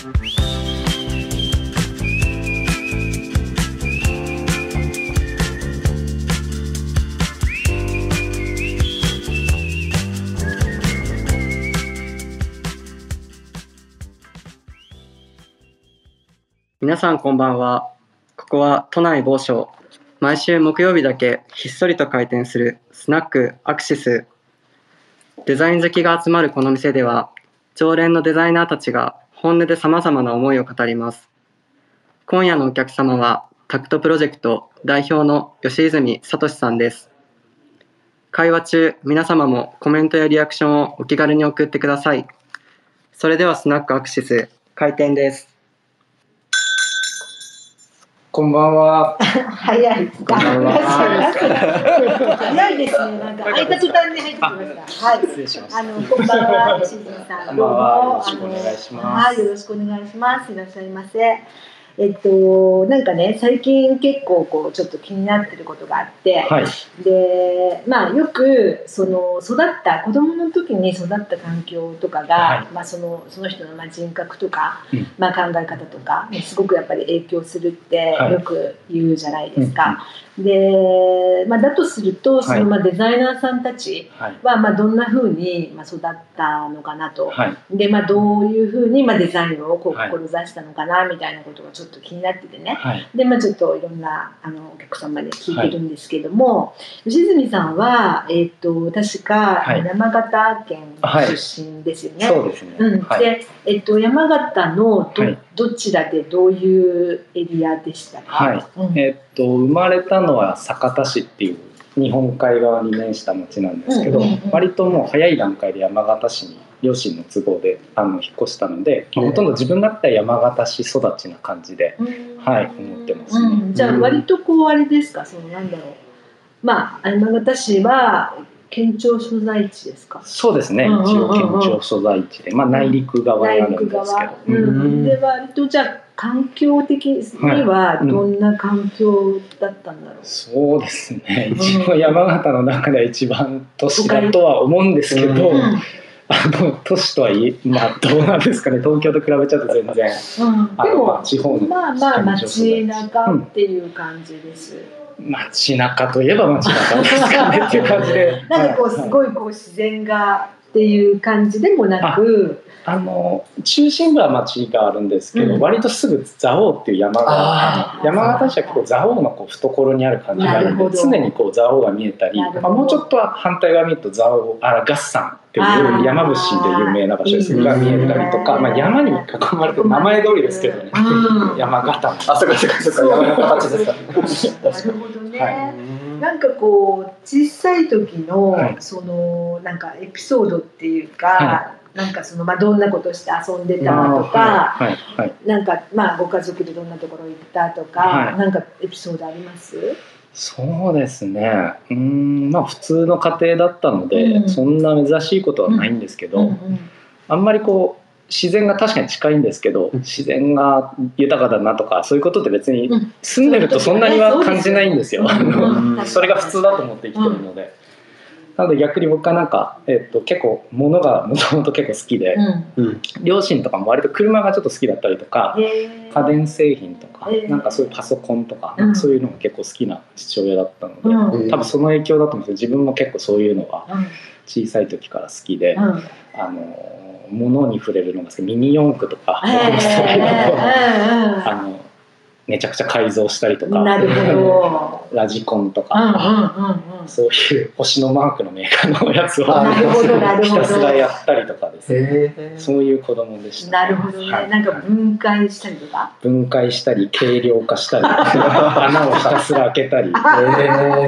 皆さんこんばんは。ここは都内某所。毎週木曜日だけひっそりと開店するスナックアクシス。デザイン好きが集まるこの店では、常連のデザイナーたちが本音で様々な思いを語ります。今夜のお客様は、タクトプロジェクト代表の吉泉聡さんです。会話中、皆様もコメントやリアクションをお気軽に送ってください。それではスナックアクシス開店です。こんばんは。早い。こんばんは 早いですね。なんか開いた途端に入ってきました。はい。失礼します。あのこんばんは、しずさん。こんばんはどうもよろしくお願いしますあのはい、よろしくお願いします。いらっしゃいませ。えっと、なんかね、最近結構こうちょっと気になってることがあって、はい。で、まあよくその育った子供の時に育った環境とかが、はいまあそのその人のまあ人格とか、うんまあ考え方とかねすごくやっぱり影響するってはいよく言うじゃないですか。で、まあだとするとそのまあデザイナーさんたちはい。はまあどんな風にまあ育ったのかなと。はい。でまあ、どういうふうにまあデザインをこうはい志したのかなみたいなことがちょっと気になっててね、はい。で、まあ、ちょっといろんなあのお客様に聞いてるんですけども、吉住さんは、えっと確かはい。山形県はい出身ですよね。そうですね。うん。はい。で、えっと、山形のど,、はい。どちらでどういうエリアでしたか、はい。うん。えっと生まれたのは酒田市っていう日本海側に面した町なんですけど、うんうんうん。割ともう早い段階で山形市に両親の都合であの引っ越したので、まあほとんど自分だったら山形市育ちな感じで、うん。はい思ってます。ねうん、じゃあ割とこうあれですか？そのなんだろう。まあ山形市は県庁所在地ですか？そうですね、うんうんうんうん。一応県庁所在地で、まあ、内陸側にあ内陸るんですけ側ど、、ううん。ん、で割とじゃあ環境的にはどんな環境だったんだろう、そうですね。うん。一応山形の中では一番都市だとは思うんですけど、うんあの都市とはいえまあどうなんですかね。東京と比べちゃうと全然。うん。でもあ地方のまあまあ街中っていう感じです、街中といえば街中ですかねっていう感じで。なんかこうはい。すごいこう自然がっていう感じでもなく。あの中心部は町があるんですけど、うん。割とすぐ蔵王っていう山が山形市は結構蔵王のこう懐にある感じがあるなるほど。んで常にこう蔵王が見えたり、まあ、もうちょっとは反対側見ると蔵王あ合山っていう山伏で有名な場所です。が見えたりとか、まあ、山に囲まれて名前通りですけどね、うん。山形の。あ、そうかそうかそうか、山の形ですか。なるほどね、はなんかこう小さい時の、はい。そのなんかエピソードっていうか、はなんかそのまあどんなことして遊んでたとか、はい。はい。なんかまあご家族でどんなところ行ったとか、はい。なんかエピソードあります？そうですね。うーんまあ普通の家庭だったので、うん。そんな珍しいことはないんですけど、うんうん。あんまりこう自然が確かに近いんですけど、うん。自然が豊かだなとかそういうことって別にうん。住んでるとそんなには感じないんですよ。それが普通だと思って生きてるので。なので逆に僕はなんか、えっと結構物がもともと結構好きで。両親とかも割と車がちょっと好きだったりとか、家電製品とか、えー。なんかそういうパソコンとか、うん。そういうのが結構好きな父親だったので、うん。多分その影響だと思うんですけど自分も結構そういうのはうん。小さい時から好きで、うん。あの物に触れるのが好きミニ四駆とか、へー あのめちゃくちゃ改造したりとかなるほど。ラジコンとか、うんうんうんうん。そういう星のマークのメーカーのやつをひたすらやったりとかです。ね。そういう子供でした、なるほどね、はい。なんか分解したりとか？分解したり軽量化したり。穴をひたすら開けたり。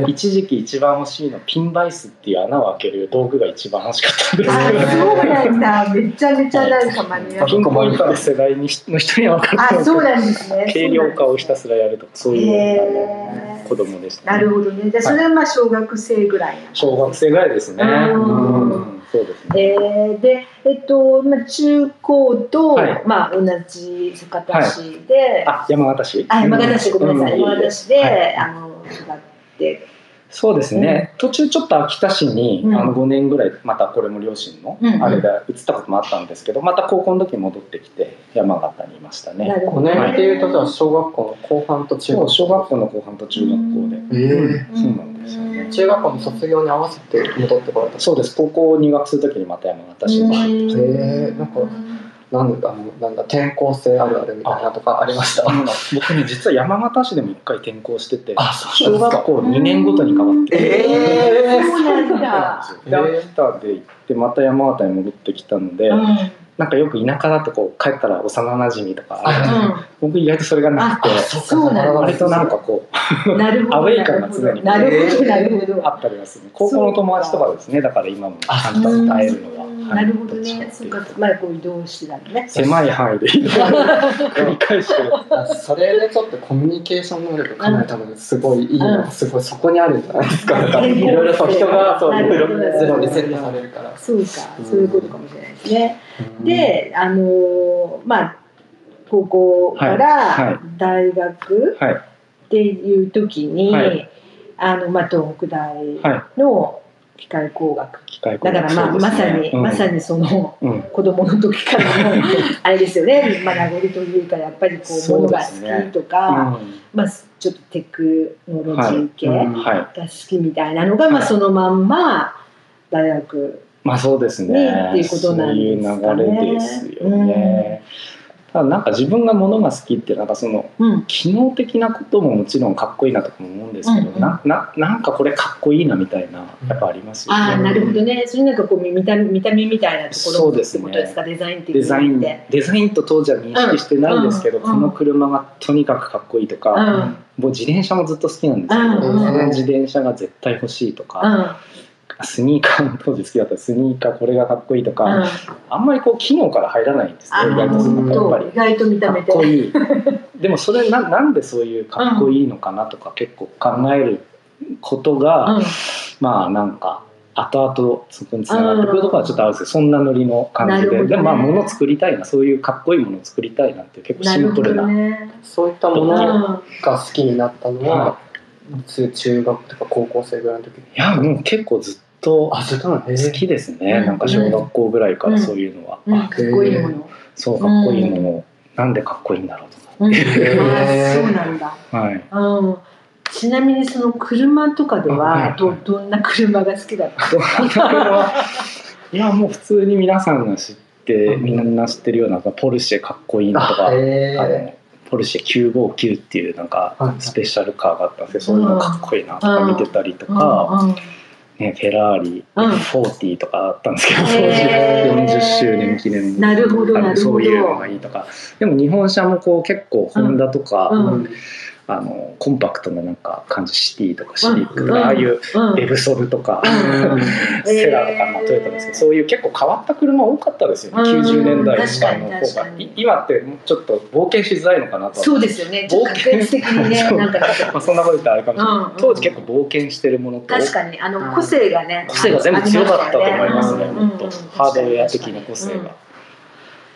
一時期一番欲しいのピンバイスっていう穴を開ける道具が一番欲しかったんです。あ、けどそうなんだ。めちゃめちゃなんかマニアピンポイントの世代にの人には分かるあ、うそうなんですね。軽量化をひたすらやるとかそういうへあ子供でした、なるほどね。じゃあそれはまあ小学生ぐらいな。小学生ぐらいですね。うん。うんそうですね。えー、で、えっと、まあ、中高と、はい。まあ、同じ酒田市で、あ山形市。あ、山形市、ごめんなさい、う山形市で、はい。あの、育ってそうですね、途中ちょっと秋田市に、うん。あの5年ぐらいまたこれも両親のうんうん。あれで移ったこともあったんですけどまた高校の時に戻ってきて山形にいましたね。5なるほど。年っていうとじゃあ小学校の後半と中学そう小学校の後半と中学校で、えうんそうなんですよね。中学校の卒業に合わせて戻ってこられた。そうです。高校入学する時にまた山形市に。入ってへー。なんかなんだあのなんだ転校生あるあるみたいなとかありました。僕ね実は山形市でも一回転校しててあそう小学校2年ごとに変わって。えーそうなんだ。で秋田で行ってまた山形に戻ってきたので、うん。なんかよく田舎だとこう帰ったら幼ないですか僕意外とそれがなくてあそうなんだ割となんかこうなるほど。アウェイ感が常になるほど、なるほど。あったりはする。高校の友達とかですねだから今もちゃんと会えるのは、なるほどね。そううと、まあこう移動してたのね。狭い範囲で 繰り返してる。それでちょっとコミュニケーション能力かなり多分すごいいいの、うん。すごいそこにあるんじゃないですか。なんかうんいろいろと人がそうないろいろゼロにセットされるから。そうか、そういうことかもしれないですね。うん、で、あのーまあ高校かはい。らはい。大学はい。っていう時に、はい。あのまあ東北大はい。の機械工学。機械だからまあ、ね。まさに、うん。まさにそのうん。子供の時からのあれですよね、まあ、名残というかやっぱりこうそう物が好きとか、まあ、ちょっとテクノロジー系はいがはい好きみたいなのが、まあ、そのまんま大学まあそうですね。ねっていうことなんですかね。そういう流れですよね、ただなんか自分が物が好きってなんかそのうん。機能的なことももちろんかっこいいなとかも思うんですけど、うんうん。なななんかこれかっこいいなみたいなやっぱありますよね。ああなるほどね。それなんかこう見た見た目みたいなところそうですね。デザイン的デザインにって。デザインと当時は認識してないですけど、うん。この車がとにかくかっこいいとか、うん。もう自転車もずっと好きなんですけど、うん。その自転車が絶対欲しいとうか、んスニーカーも当時好きだったスニーカーこれがかっこいいとか、うん。あんまりこう機能から入らないんですあね意外とそのやっぱり。意外と見たか目で。っこいい。でもそれななんでそういうかっこいいのかなとか結構考えることが、うん。まあなんか後々そこにつながってくるところはちょっとあるんですけどそんなノリの感じで、ね。でもまあ物作りたいな。そういうかっこいいものを作りたいなって結構シンプルなね。そういったもうのんが好きになったのは、中中学とか高校生ぐらいの時。いやもう結構ずっととなの。好きですね、うん。なんか小学校ぐらいからそういうのは、うん。あかっこいいもの。そうかっこいいもの、なんでかっこいいんだろうとか。うん、そうなんだ。はい。うん。ちなみにその車とかではどどんな車が好きだった？いやもう普通に皆さんが知ってみんな知ってるようなポルシェかっこいいのとか、あのポルシェ959っていうなんかはいスペシャルカーがあったんでそういうのかっこいいなとか見てたりとか、ね、フェラーリ、うん40とかあったんですけど、当時へー40周年記念なるほどそういうのがいいとか。でも日本車もこう結構ホンダとか、うんあのコンパクトななんか感じシティとかシビックとか、うん。ああいううん。エブソルとか、うん。セラとか、まあ、トヨタですけどそういう結構変わった車多かったですよね、うん。90年代確かにの方が今ってちょっと冒険しづらいのかなとは。そうですよね。ちょっと確率的にね、そう。なんかまあ、そんなこと言ったらあれかもしれない、うんうん。当時結構冒険してるものと確かにあの個性がね、個性が全部強かったと思いますね、うん。もっと、ハードウェア的な個性が、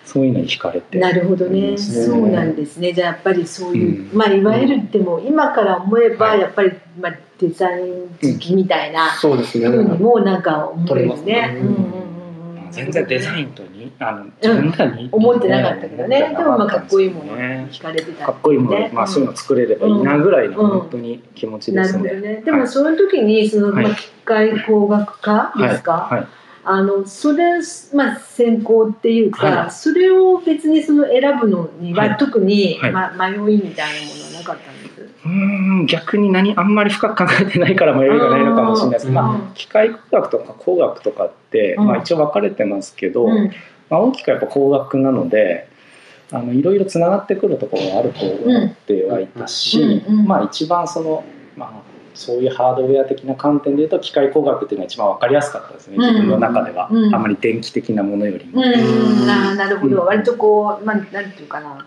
そういうのに惹かれて。なるほどね、うんそうなんですね。じゃあやっぱりそういう、うん。まあいわゆるでも今から思えばはい。やっぱりまあデザイン好きみたいなそうですね。ふうにもなんか思えるね。取れますね。うんうんうんうん。全然デザインとにあの自分ではに、思ってなかったけどね。でもまあかっこいいもの惹かれてた。かっこいいもの、ねまあ、そういうの作れればいいなぐらいのうん本当に気持ちでなるすね。ほどね。でもその時にその、はい。まあ機械工学科ですか？はい。はいあのそれまあ専攻っていうか、はそれを別にその選ぶのには、はい。特に、はい。ま、迷いみたいなものはなかったんです？うーん逆に何あんまり深く考えてないから迷いがないのかもしれないです。まあ、機械工学とか工学とかって、うん。まあ、一応分かれてますけど、うん。まあ、大きくやっぱ工学なのであのいろいろつながってくるところがあると思ってはいたし、まあ一番その、まあ、そういうハードウェア的な観点でいうと機械工学っていうのが一番分かりやすかったですね、うん。自分の中では、うん。あまり電気的なものよりも。うん、ななるほど、うん。割とこう、まあ、なんていうかな。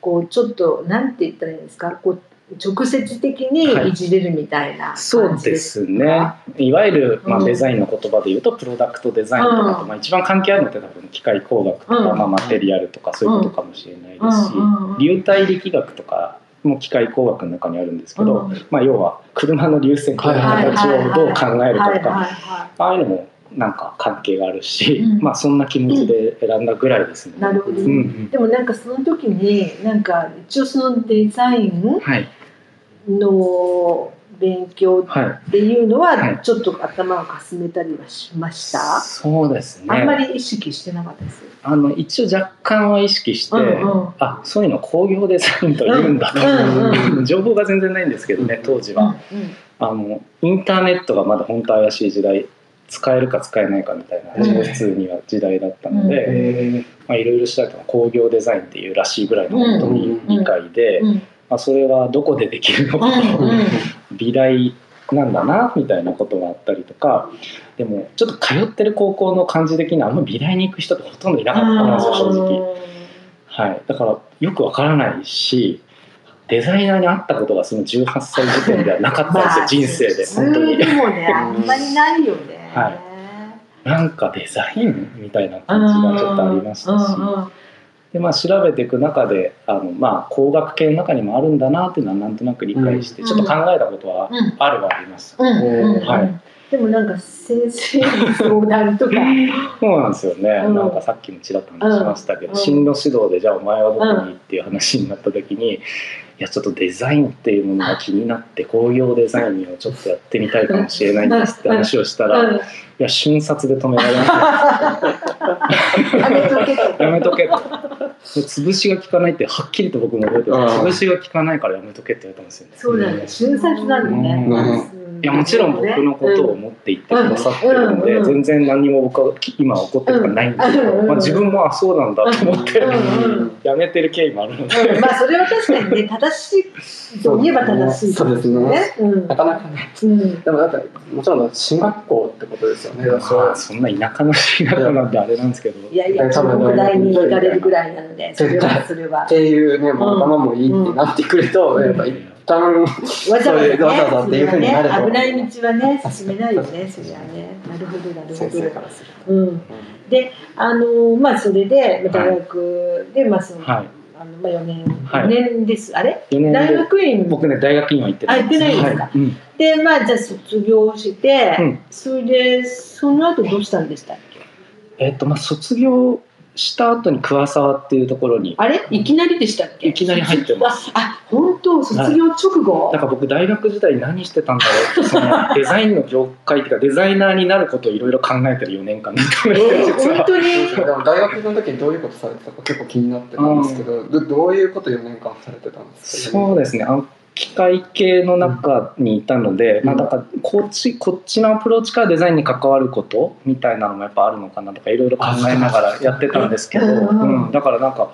こうちょっとなんて言ったらいいんですか？こう直接的にい。じれるみたいなそう感じでですねいわゆる、まあ、うん。デザインの言葉で言うとプロダクトデザインとかと、うん。まあ、一番関係あるのって多分機械工学とか、うん。まあ、マテリアルとかそういうことかもしれないですし、うん。うん。うん。流体力学とかも機械工学の中にあるんですけど、うん。まあ、要は車の流線形の形をどう考えるかとか、ああいうのもなんか関係があるし、うん。まあそんな気持ちで選んだぐらいですね。なるほど、うんうん。でもなんかその時になんか一応そのデザインはい。の勉強はい。っていうのははい。ちょっと頭をかすめたりはしました、そうですね。あんまり意識してなかったです？あの一応若干は意識して、うんうん。あそういうの工業デザインと言うんだと、う。んうん 情報が全然ないんですけどね当時は、あのインターネットがまだ本当怪しい時代使えるか使えないかみたいな普通には時代だったので、えまあ、いろいろ調べたら工業デザインっていうらしいぐらいの本当に理解で、うん。まあ、それはどこでできるのかと、うんうん美大なんだなみたいなことがあったりとかでもちょっと通ってる高校の感じ的にあんま美大に行く人ってほとんどいなかったんですよ正直。はい、だからよくわからないしデザイナーに会ったことがその18歳時点ではなかったんですよ、人生で本当に。でもねあんまりないよね。はい。なんかデザインみたいな感じがちょっとありましたし、でまあ、調べていく中であの、まあ、工学系の中にもあるんだなっていうのはなんとなく理解して、うん。ちょっと考えたことはうん。あるはあります。はいでもなんか先生に相談とか、そうなんですよね、うん。なんかさっきもちらっと話しましたけど、うん。進路指導でじゃあお前はどこにっていう話になった時に、いやちょっとデザインっていうものが気になって工業デザインをちょっとやってみたいかもしれないんですって話をしたら、いうん。や瞬殺で止められましたやめとけと。やめとけと。潰しが効かないってはっきりと僕も覚えてます。うん。潰しが効かないからやめとけって言われたんですよね。そうなんだ。瞬殺なんだね。いやもちろん僕のことを思って言ってくださってるので、全然何も僕は今起こってるとかないんですけど、まあ、自分もあそうなんだと思って、やめてる経緯もあるので、うんまあそれは確かにね正しいと言えば正しいそうですね。うんなかなかね。うんでもだってもちろん進学校ってことですよね。まあそんな田舎の進学校なんてあれなんですけど、いやいや中国大に行かれるぐらいなのでそれはそれはっていうね、頭もいいってなってくると、やっぱ一旦わざわざねわざわざっていうふうになると。ね危ない道はね進めないよねそれはね。なるほどなるほ。ど。うん。であのまあそれでまあ大学でまあそのはい。あのまあ4年はい。4年です。あれ？4年大で学院？僕ね大学院は行ってない。ですか？はい。うん。でまあじゃあ卒業して、うん。それでその後どうしたんでしたっけ？えっとまあ卒業した後に桑沢っていうところに。あれ？いきなりでしたっけ？いきなり入ってます。ああ本当？卒業直後、だから僕大学時代何してたんだろうってその デザインの業界っていうかデザイナーになることをいろいろ考えてる4年間だったんです。本当に？でも大学の時にどういうことされてたか結構気になってたんですけど、どどういうこと4年間されてたんですか？そうですね。あの機械系の中にいたので、うん。まあ、だからこっちこっちのアプローチからデザインに関わることみたいなのもやっぱあるのかなとかいろいろ考えながらやってたんですけど、うんうん、だからなんか、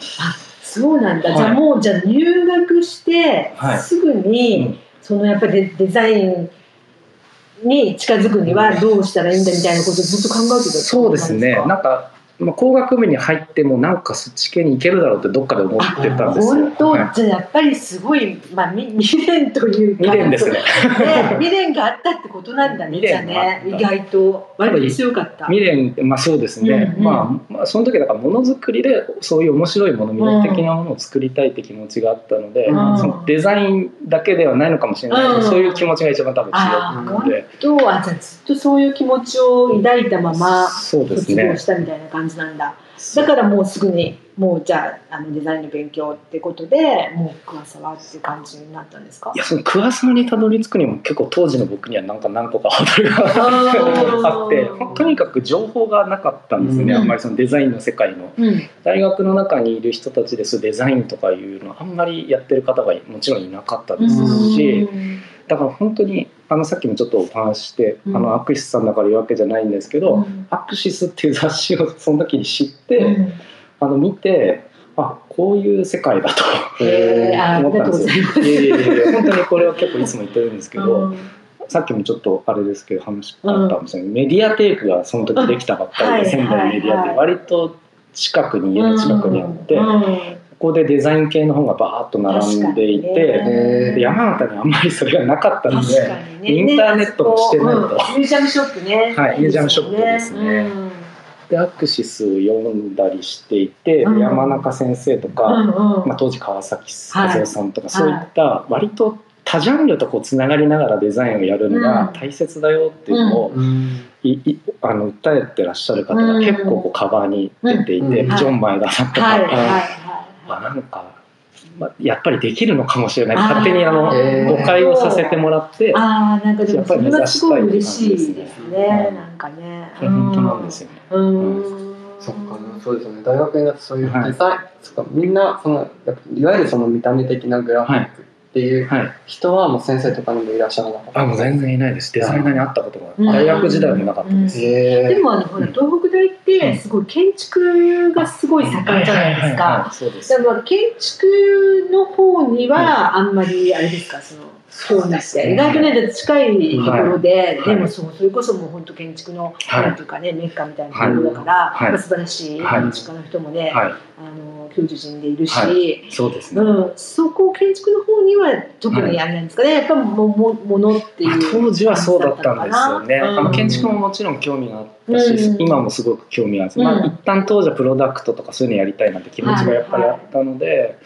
そうなんだ、はい。じゃあもうじゃあ入学してはい。すぐに、うん。そのやっぱりデデザインに近づくにはどうしたらいいんだみたいなことをずっと考えてたそうですね。なんか、まあ、工学部に入ってもなんかそっち系に行けるだろうってどっかで思ってたんですよ。本当、はい。じゃあやっぱりすごい、まあ、み未練というか。未練ですね。ね 未練があったってことなんだね。未じゃね意外と割と強かった。未練まあそうですね、うんうん。まあ、まあその時だからものづくりでそういう面白いもの魅力的なものを作りたいって気持ちがあったので、うん。そのデザインだけではないのかもしれないけど、うん。そういう気持ちが一番多分強くて、当？あじゃあずっとそういう気持ちを抱いたまま卒業ねしたみたいな感じなんだ、だからもうすぐにもうじゃああのデザインの勉強ってことでもう桑沢っていう感じになったんですか？いやその桑沢にたどり着くにも結構当時の僕にはなんか何個かハードルがあ ってとにかく情報がなかったんですね、うん。あんまりそのデザインの世界の。うん。大学の中にいる人たちですデザインとかいうのあんまりやってる方がもちろんいなかったですし、だから本当にあのさっきもちょっとお話しして、うん。あのアクシスさんだから言うわけじゃないんですけど、うん。アクシスっていう雑誌をその時に知って、うん。あの見てあこういう世界だと 思ったんですよ。ざいやいやいや本当にこれは結構いつも言ってるんですけど、うん。さっきもちょっとあれですけど話あったんですよね、メディアテークがその時できたばっかりで、うん仙台メディアテーク、はいはい割と近くに家の近くにあって、うんここでデザイン系の本がバーッと並んでいて、山形にあんまりそれがなかったので。ね。インターネットもしてないと。ミュージアムショップね。はいミュージアムショップですね。うん。でアクシスを読んだりしていて、うん。山中先生とか、まあ、当時川崎和夫さんとか、いそういった割と多ジャンルとこうつながりながらデザインをやるのが大切だよっていうのを、いいあの訴えてらっしゃる方が結構こうカバーに出ていて、うん。ジョン・マイダーさんとか、はいはいはいあなんか、まあ、やっぱりできるのかもしれない。勝手にあの誤解をさせてもらってああなんかでもそれはすごい嬉しいですね。うんなんかね。本当なんですよね。うん。そっかなそうですよね。大学になってそういうデザイン、はい。そっかみんなそのやっぱいわゆるその見た目的なグラフィックっていうはい、人はもう先生とかにもいらっしゃらなかった。あもう全然いないです。デザイナーに会ったことがうん。大学時代もなかったです。へえでもあのほら東北大ってすごい建築がすごい盛ん。じゃないですか。そうです。だからまあ建築の方にはあんまりあれですかその興味って意外とね近いところで、はい。でもそうそれこそもう本当建築の、はい。なんていうかねメッカみたいなところだから、はい。まあ、素晴らしいはい。建築家の人もね、はい。あの教授陣でいるし、はそうですね。うん、そこ建築の方には特にあれなんですかね、やっぱももものっていう当時はそうだったんですよね。うんあの建築ももちろん興味があったし、うん。今もすごく興味がある。んです。うん。まあ一旦当時はプロダクトとかそういうのやりたいなって気持ちがやっぱりあったので、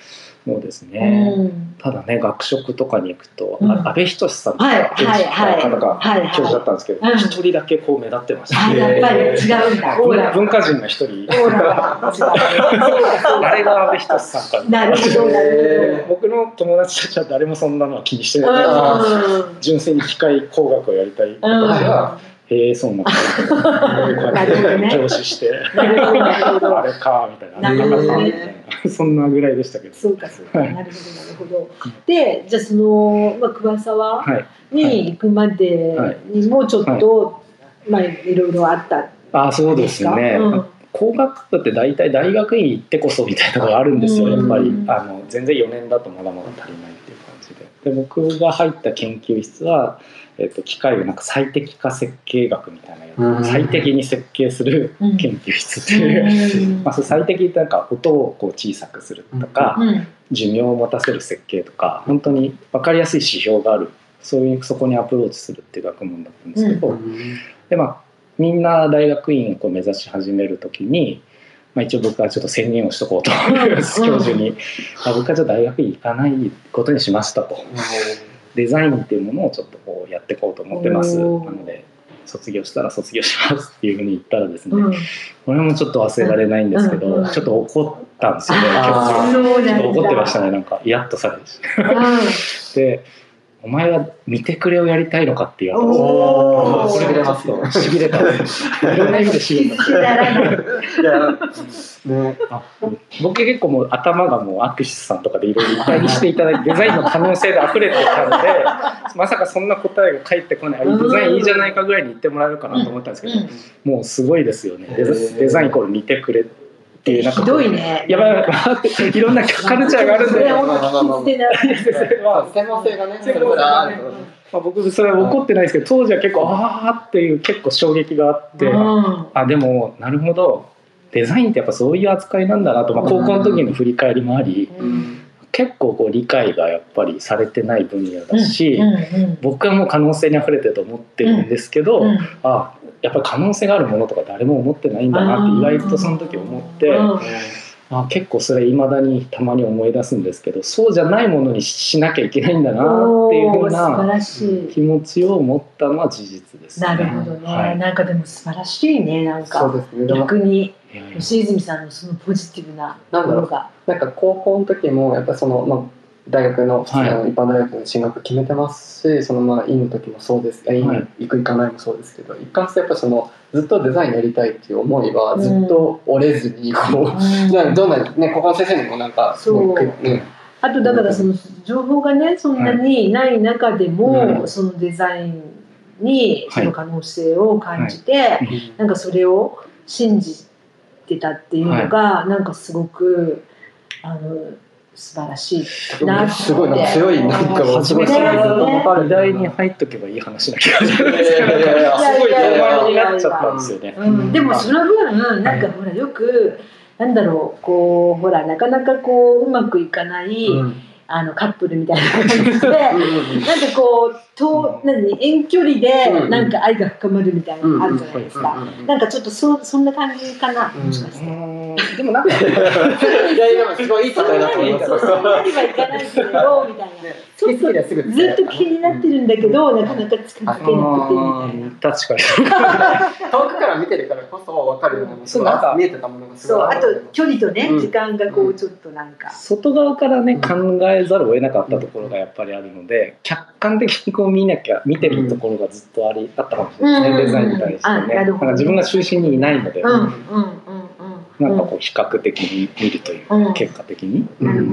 そうですね。うん。ただね学食とかに行くと、うん。あ安倍仁さんとかはい建築家の方がはいはい。教授だったんですけどうん。一、人だけこう目立ってました。あやっぱり違うんだ。オーラ文化人の一人。あれが安倍仁さんかな。るほど僕の友達たちは誰もそんなのは気にしてほない。どうん。純粋に機械工学をやりたい。人たちは、へえそうなんだ。なるほどね教師して。あれかみたいな。なるほどそんなぐらいでしたけど。そうかそうか。はい。なるほどなるほど。でじゃあその、まあ、桑沢はい。に行くまでにもちょっと、まあいろいろあった。んあそうでですね、うん。工学部って大体大学院行ってこそみたいなところがあるんですよ、うん。やっぱり。あの全然4年だとまだまだ足りないっていう感じで。で僕が入った研究室は、えっと機械をなんか最適化設計学みたいなやつ、うん。最適に設計するうん。研究室っていう、うん。まあ、最適ってなんか音をこう小さくするとか、うん。寿命を持たせる設計とか本当に分かりやすい指標がある。そういうそこにアプローチするっていう学問だったんですけど、でまあみんな大学院をこう目指し始める時に、まあ、一応僕はちょっと宣言をしとこうと思います、うん。教授に、あ僕はちょっと大学院行かないことにしましたとデザインっていうものをちょっとこうやっていこうと思ってます。なので卒業したら卒業しますっていうふうに言ったらですね、うん。これもちょっと忘れられないんですけど、うんうんちょっと怒ったんですよねうなんだ。ちょっと怒ってましたねなんか。イラッとされて。うで「お前は見てくれをやりたいのか?」って言われたんですよおー。これがちょっとしびれた。んですいろんな意味でしびれた。ね。あ僕結構もう頭がもうアクシスさんとかでいろいろいっぱいにしていただいてデザインの可能性で溢れてたのでまさかそんな答えが返ってこない。あデザインいいじゃないかぐらいに言ってもらえるかなと思ったんですけど、もうすごいですよね。デザインイコール見てくれっていうなんかひどいね。やばいやばいい。ろんなカルチャーがあるんで、専門性がね専門性がね。あ、僕それは怒ってないですけど当時は結構ああっていう結構衝撃があって、うん。あでもなるほど。デザインってやっぱそういう扱いなんだなと、まあ、高校の時の振り返りもあり、うん結構こう理解がやっぱりされてない分野だし、うんうん僕はもう可能性にあふれてると思ってるんですけど、うんあやっぱり可能性があるものとか誰も思ってないんだなって意外とその時思って、うんあ結構それいまだにたまに思い出すんですけどそうじゃないものにしなきゃいけないんだなっていうふうな気持ちを持ったのは事実ですね。なるほどね、はい。なんかでも素晴らしいねなんそうかですね。逆にえー。吉泉さんのそのポジティブなところがなんか高校の時もやっぱりその、まあ、大学の普通の一般大学の進学決めてますし、そのまあ院の時もそうです。院はい。行く行かないもそうですけど一貫してやっぱそのずっとデザインやりたいっていう思いはずっと折れずにこう、なんかどんなねここの先生にもなんかそう。もね。あとだからその情報がねそんなにない中でも、はいそのデザインにその可能性を感じて、い。なんかそれを信じてたっていうのが、なんかすごくあの素晴らしい。なってすごいなんか強いなんか初めからねずっと議題に入っとけばいい話な気がする。んですけど、ごいいやいやいや不安になっちゃったん。ですよね。うん、でもその分なんかほらよくなんだろうこうほらなかなかこううまくいかない、うん。あのカップルみたいな感じでなんかこうと何遠距離でなんか愛が深まるみたいなのあるじゃないですか。なんかちょっとそそんな感じかなもしかして。でもなんか いやいやすごいいい答えだと思います。そうそんなにはいかないけどみたいな。ちょっとずっと気になってるんだけど、なかなか近づけなくて。みたいな。確かに。遠くから見てるからこそ分かるよねそう。なんか見えてたものがすそう、ごいあと距離とね、うん。時間がこうちょっとなんか。外側からね考えざるを得なかったところがやっぱりあるので客観的にこう見なきゃ見てるところがずっとありあったかもしれない。ですね、うん。デザインに対してあねなんか自分が中心にいないので、うんうんうん。なんかこう比較的に見るというか、うん。結果的に、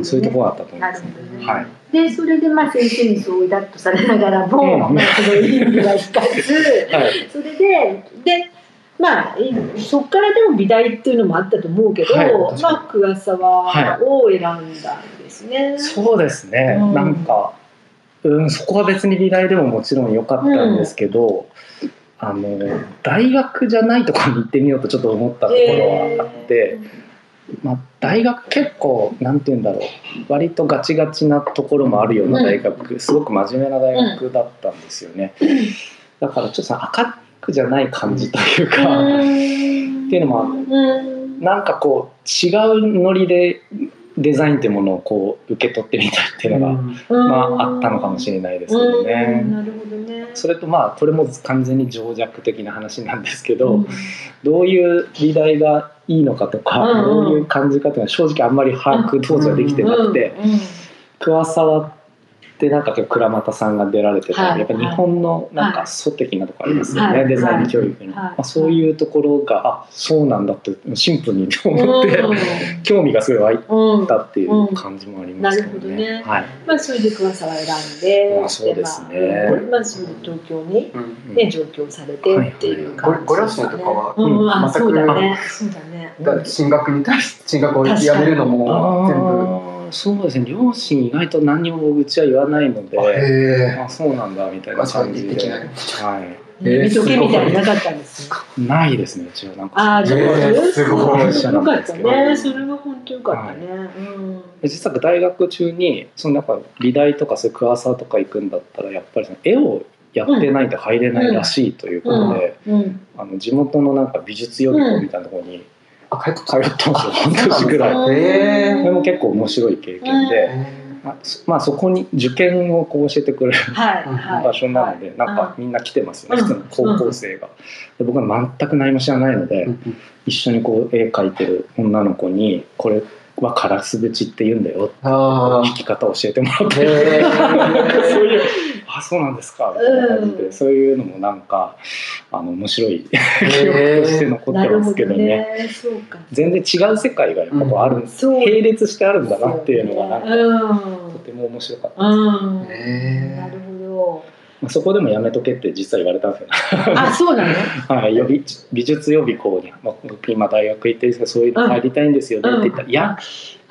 そういうところがあったと思います、ね。はいで、それでまあ先生にそうイラッとされながらも、うん。まあその意味は引かず、はい。それで、で、まあ、いそこからでも美大っていうのもあったと思うけど、はいまあ、桑沢を選んだんですね。そうですね、うん。なんか、うん、そこは別に美大でももちろん良かったんですけど、あの大学じゃないところに行ってみようとちょっと思ったところはあって、まあ、大学結構なんて言うんだろう。割とガチガチなところもあるような大学、すごく真面目な大学だったんですよね、だからちょっとさ明るくじゃない感じというか、っていうのもなんかこう違うノリでデザインっていうものをこう受け取ってみたいっていうのが、まあ、あったのかもしれないですけどうん。ね。なるほどね。それとまあこれも完全に情弱的な話なんですけど、うん。どういう美大がいいのかとか、どういう感じかっていうのは正直あんまり把握当時はできてなくて、桑沢ってなんか結構倉俣さんが出られてた、はいやっぱ日本のなんか祖的なとこありますよね、はいデザイン教育に、はいまあ、そういうところがあそうなんだってシンプルに思って、興味がすごい湧いたっていう感じもありますけどね。うんなるほどね。はい。まあ、それで桑沢選んで、まあそうですね。でまあまあ、それで東京に、うん。ね、上京されてっていうご感じご両親とかはうんうん、あ、全くそうだね。そうだね。だ進学に対して進学をやめるのも全部そうですね。両親意外と何にもうちは言わないのでへあそうなんだみたいな感じで、できない。はえー見とけみたいなかったんですないですねうちは。なんかああ、じゃあ、えーすごいよかったね。それは本当よかったね。うん。で実は大学中にそのやっぱ美大とかそういう桑沢とか行くんだったらやっぱりその絵をやってないと入れないらしいということで、うん。あの地元のなんか美術予備校みたいなところにあ帰って通ったんですよ、半年ぐらい。うんへそれも結構面白い経験で、まあそまあ、そこに受験をこう教えてくれる。場所なので、なんかみんな来てますよね、うん。普通の高校生が。で僕は全く何も知らないので、一緒にこう絵描いてる女の子に「これはカラス口って言うんだよ」あ弾き方教えてもらっあて、へそういう「あそうなんですか」みたいな感じで、うんそういうのもなんかあの面白い記え憶として残ってますけどね。ね。全然違う世界がやっぱあるんです、そう。並列してあるんだなっていうのがなんかうん。とても面白かったです、うん。へなるほまあそこでもやめとけって実は言われたんですよ、ど。あ、そうなの？はい、予備美術予備校に、まあ、僕今大学行ってるんですけどそういうの入りたいんですよねって言ったら「いや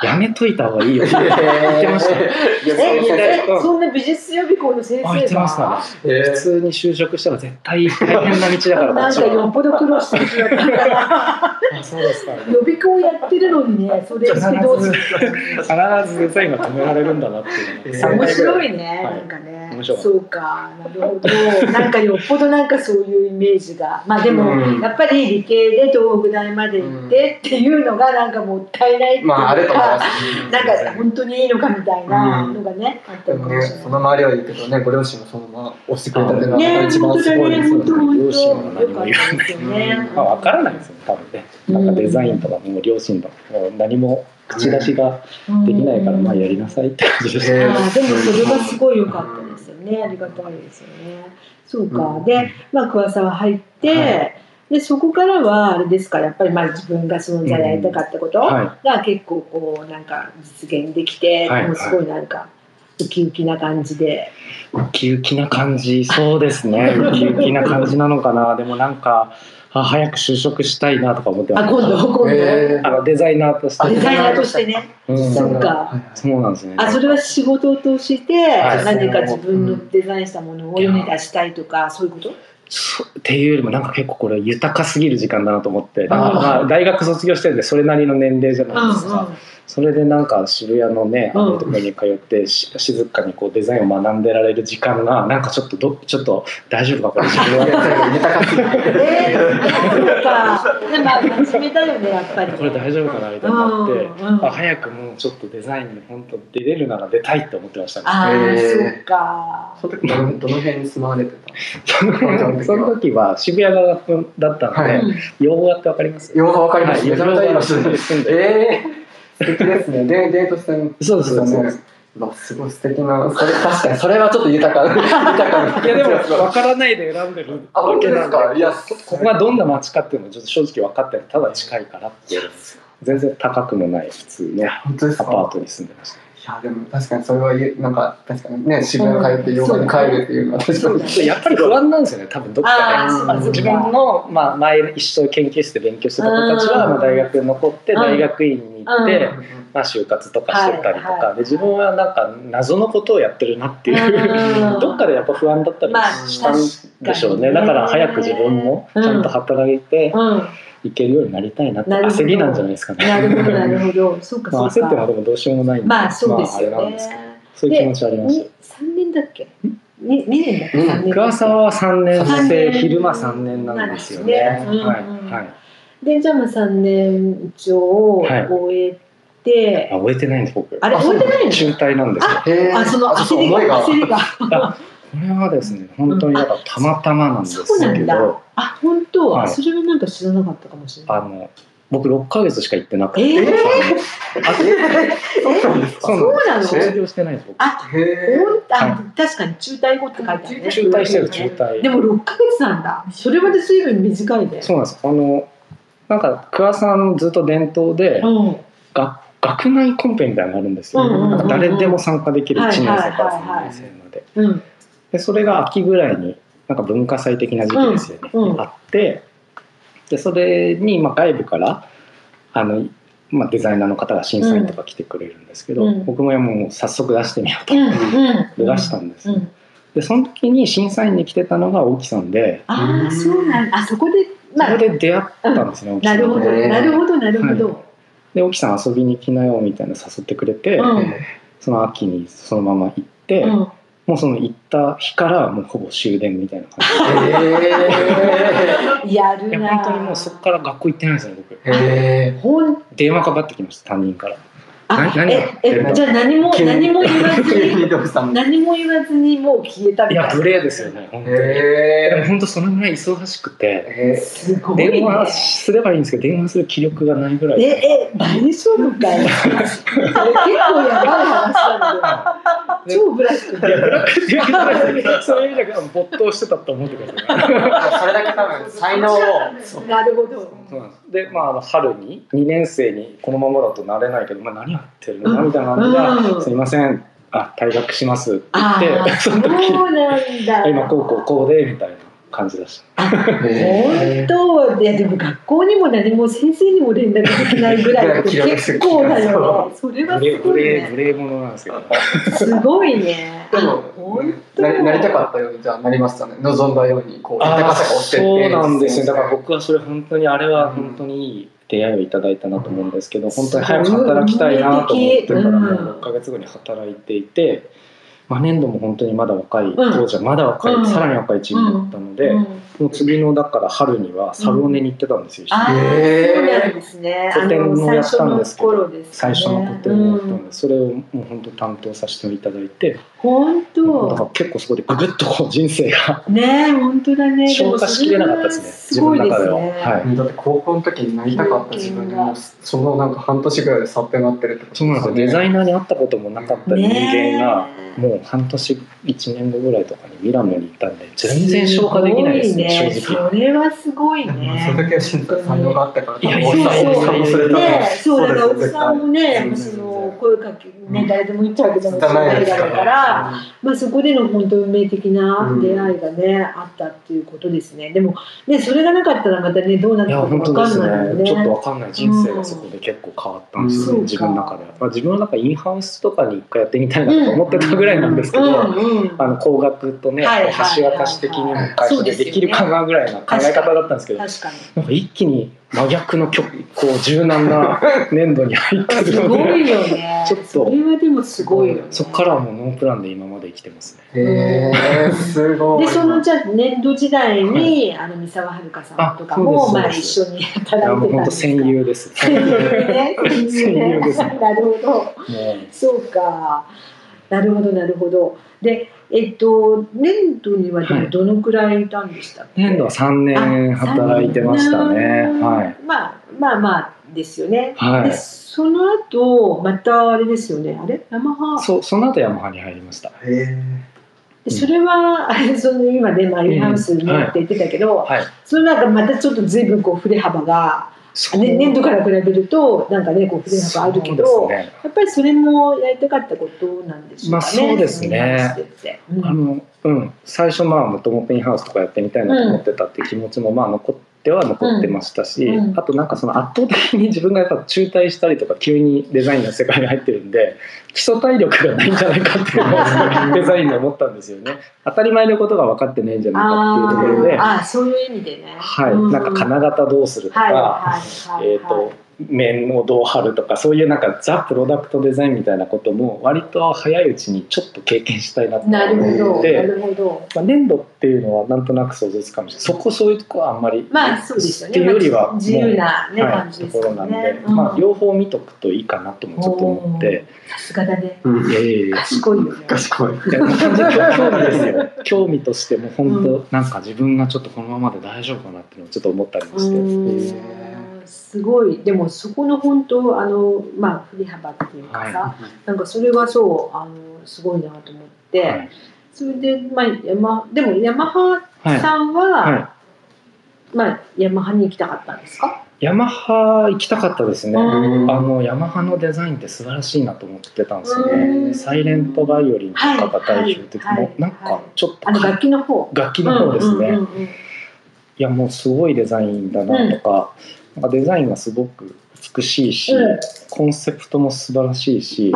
やめといた方がいいよ」って言ってました？え、そん、そんな美術予備校の先あ言って普通に就職したら絶対大変な道だからこなんかよっぽど苦労してる人だったから。あそうですか。予備校やってるのにね、それ必してどうする？ずデザインが止められるんだなっていう面白いいね、はい。なんかね。そうかなるほど。なんかよっぽどなんかそういうイメージが。まあでも、うん。やっぱり理系で東北大まで行ってっていうのがなんかもったいないっていうか、まああれなんか本当にいいのかみたいなのがね、あったかもしれない。その周りはいいけどねご両親がそのまま押してくれたっていうのはね一番すごいですよ本当だねね両親は何も言わないねまあ分からないですよ多分ね。なんかデザインとかもう両親とかもう何も口出しができないからまあやりなさいって感じでした、へあーでもそれはすごい良かったですよね。ありがたいですよね。そうか。うんで、まあ桑沢入って、はでそこからはあれですか？やっぱりまあ自分が存在やりたかったこと？はが結構こうなんか実現できて、はいもうすごいなんかウキウキな感じで。ウキウキな感じ。そうですね。ウキウキな感じなのかな。でもなんかあ早く就職したいなとか思ってまあす今度今度、へあのデザイナーとして。デザイナーとしてね。うん。そうか。はいそうなんですね。あそれは仕事を通してはい。何か自分のデザインしたものを世に出したいとかそういうこと？っていうよりもなんか結構これ豊かすぎる時間だなと思って。まあ大学卒業してるんでそれなりの年齢じゃないですか、それでなんか渋谷のねあのところに通ってし静かにこうデザインを学んでられる時間がなんかちょっとどちょっと大丈夫かこれ自分は。豊かすぎてえー、そうか。でも、まあ真面目だよね、やっぱり。これ大丈夫かなみたいになって、うんうん。あ早くもうちょっとデザインに本当出れるなら出たいって思ってましたね。ああ、そうか。その時どのどの辺に住まわれてた？そ のその時は渋谷側だったので、はい。うん洋画ってわかります？洋画わかります。はいええ素敵ですね。でデートしてるそうですそうですそう。わすごい素敵なそれ確かにそれはちょっと豊か 豊かな。いやでも分からないで選んでる。わけなんすか？いやここがどんな街かっていうのはちょっと正直分かってないただ近いからっていう。全然高くもない普通ね本当ですか？アパートに住んでました。いやでも確かにそれは言えなんか確かにね渋谷帰って洋画に帰るっていうのは確かにでやっぱり不安なんですよね多分どっかで。自分の、まあ、前一緒に研究室で勉強してた子たちは、うん。まあ、大学に残ってうん。大学院に行って、うん。まあ、就活とかしてたりとか、で自分はなんか謎のことをやってるなっていう、うん。どっかでやっぱ不安だったりまあしたんでしょうね。だから早く自分もちゃんと働いてうん。いけるようになりたいなって焦りなんじゃないですかね。なるほど、なるほど。そうか、まあ、そうか。焦ってもでもどうしようもないんで、まあ、そうですよまあ、あれなんねですけど。そういう気持ちはありましに三年だっけ？に二年だっけ？うん三年た。桑沢は3年生、三年昼間3年なんですよね。なんですねうんはい、うんはい。で、じゃあまあ三年一応はい終えて、あ、終えてないんです、僕。あれあ終えてないの？中退なんですあ、そのあ焦りが焦りが。これはですね、本当にだからたまたまなんですそうなんだけど、。あ、本当？はいそれはなんか知らなかったかもしれない。あの、僕6ヶ月しか行ってなくて、えー？あそうなんですか？そうそうなの卒業してないんです、僕。あ、へえほんあは確かに中退後って書いてあるね。中退してる、中退。でも六ヶ月なんだ。それまで随分短いね。そうなんです。あの、なんか、桑さんずっと伝統で、うん。学学内コンペみたいなのがあるんですよ、うんうんうんうんなんか誰でも参加できる1はい年生から3年生までうん。でそれが秋ぐらいになんか文化祭的な時期ですよね、うんうんあってでそれにまあ外部からあの、まあ、デザイナーの方が審査員とか来てくれるんですけど、うん僕ももう早速出してみようとうん。思ってうん。出したんです、うん。でその時に審査員に来てたのが大木さんでああ、そうなんだ。あそこで、そまあこ、で出会ったんですね、大木さなんるほど、なるほど、なるほど。で大木さん遊びに来なよみたいなの誘ってくれて、うんその秋にそのまま行って、うん。もうその行った日からもうほぼ終電みたいな感じやるでいやな。本当にもうそこから学校行ってないんですよ僕。電話かかってきました担任からえ、るの？え、じゃあ、何も、何も言わず急に。何も言わずに、もう消えたいみたいな。や無礼ですよね本当にでもへ本当そのぐらい忙しくてえすごいね。電話すればいいんですけど電話する気力がないぐらいえ、え、大丈夫かよ。そ れ結構やばい話なんで。超ブラックいやブラックそういう意味では没頭してたと思ってくださいそれだけ多分才能を なるほど。そうなんですでまああの春に2年生にこのままだとなれないけど、まあ、何やってるの、みたいな感じで、うん。すいません。あ退学します」って言あってあ、そそうの時なんだ。今こうこうこうでみたいな感じでし。た 本当？いやでも学校にも何も先生にも連絡できないぐらい結構だよ。ね。それはすごいね。礼無礼者なんですけど。すごいね。であも本当ななりたかったようにじゃあなりましたね。望んだようにこうあ高さが落ちてって。そうなんですよ。だから僕はそれ本当にあれは本当にいい出会いをいただいたなと思うんですけど本当に早く働きたいなと思ってからもう6ヶ月後に働いていて、まあ、年度も本当にまだ若い当時はまだ若い、うん。さらに若いチームだったので、うんもう次のだから春にはサロネに行ってたんですよ、ああ、へー。そうなんですね。個展もやったんですけど最初の頃ですね。最初の個展をやったうん。で、それをもう本当担当させていただいて、本だから当。結構そこでググッとこう人生がね本当だね。消化しきれなかったですねすごいですね。自分の中では。はい。だって高校の時になりたかった自分でもうそのなんか半年ぐらいで去ってなってるってことそうなんですよ。デザイナーに会ったこともなかった人間が、ねもう半年1年後ぐらいとかにミラノに行ったんで全然消化できないですね正すごい直。それはすごいね。それだけ信じた才能があったからいやそうそうね、そうだからおじさんもね、うんその声かけね誰でも言っちゃうけども、じゃないだかから、まあそこでの本当運命的な出会いがね、あったっていうことですね。でもねそれがなかったらまたねどうなったかわ本当ですかんないよね。ねちょっとわかんない人生がそこで結構変わったんですよね、うん。自分の中で。は、まあ、自分の中でインハウスとかに一回やってみたいなと思ってたぐらいなんですけど、あの工学とね、橋渡し的にも会社でできるかなぐらいな考え方だったんですけど、確かに。なんか一気に真逆の曲こう柔軟な 粘土に入ってるすのごいでよね。ちょっとそれはでもすごいよね。そこからはもうノープランで今まで生きてますねへえすごいでそのじゃあ年度時代に、あの三沢遥さんとかもまあ一緒にい働いてたんですか？戦友です戦友ね。戦友ですね なるほど。もうそうか。なるほどなるほど。でえっと年度にはでもどのくらいいたんでしたっけ？年度は3年働いてましたね。うんはい。まあまあまあですよね。はい。でその後またあれですよね。あれ？ヤマハ？そその後ヤマハに入りました。へでそれは あれその今ねマリーハウスねって言ってたけど、はい。それなんかまたちょっと随分こう振れ幅が、ね、年度から比べるとなんかねこう振れ幅あるけど、ね。やっぱりそれもやりたかったことなんでしょうかね。まあそうですね。あのうん、最初まあもともとインハウスとかやってみたいなと思ってたって気持ちもまあ残っては残ってましたし、うんうんあとなんかその圧倒的に自分がやっぱ中退したりとか急にデザインの世界に入ってるんで基礎体力がないんじゃないかっていうのを デザインで思ったんですよね。当たり前のことが分かってないんじゃないかっていうところで。あーあーそういう意味でね。はい、うんなんか金型どうするとか、はいはいはいはい。えー、と面をどう貼るとかそういうなんかザ・プロダクトデザインみたいなことも割と早いうちにちょっと経験したいなとなるほどな思って。るほど。まあ、粘土っていうのはなんとなく想像つくかもしれないそこそういうとこはあんまりまあそうですよね。っていうよりはまあ自由なね、はい感じですよところなんで、ね。まあ、うん両方見とくといいかなともちょっと思って、さすがだね。うんいやいやいや賢いよね。賢い興味ですよ 興味としても本当、なんか自分がちょっとこのままで大丈夫かなっていうのをちょっと思ったりもして、すごいでもそこの本当あのまあ振り幅っていうかさ、はなんかそれはそうあのすごいなと思って、はい。それでまあヤマでもヤマハはいさんは、はまあヤマハに行きたかったんですか？い、ヤマハ行きたかったですね、うんあのヤマハのデザインって素晴らしいなと思ってたんですね。サイレントバイオリンとかが代表的はい。なんかちょっと楽器の方。楽器の方ですね、うんうんうんうん。いやもうすごいデザインだなとか,、なんかデザインがすごく美しいし、うん。コンセプトも素晴らしいし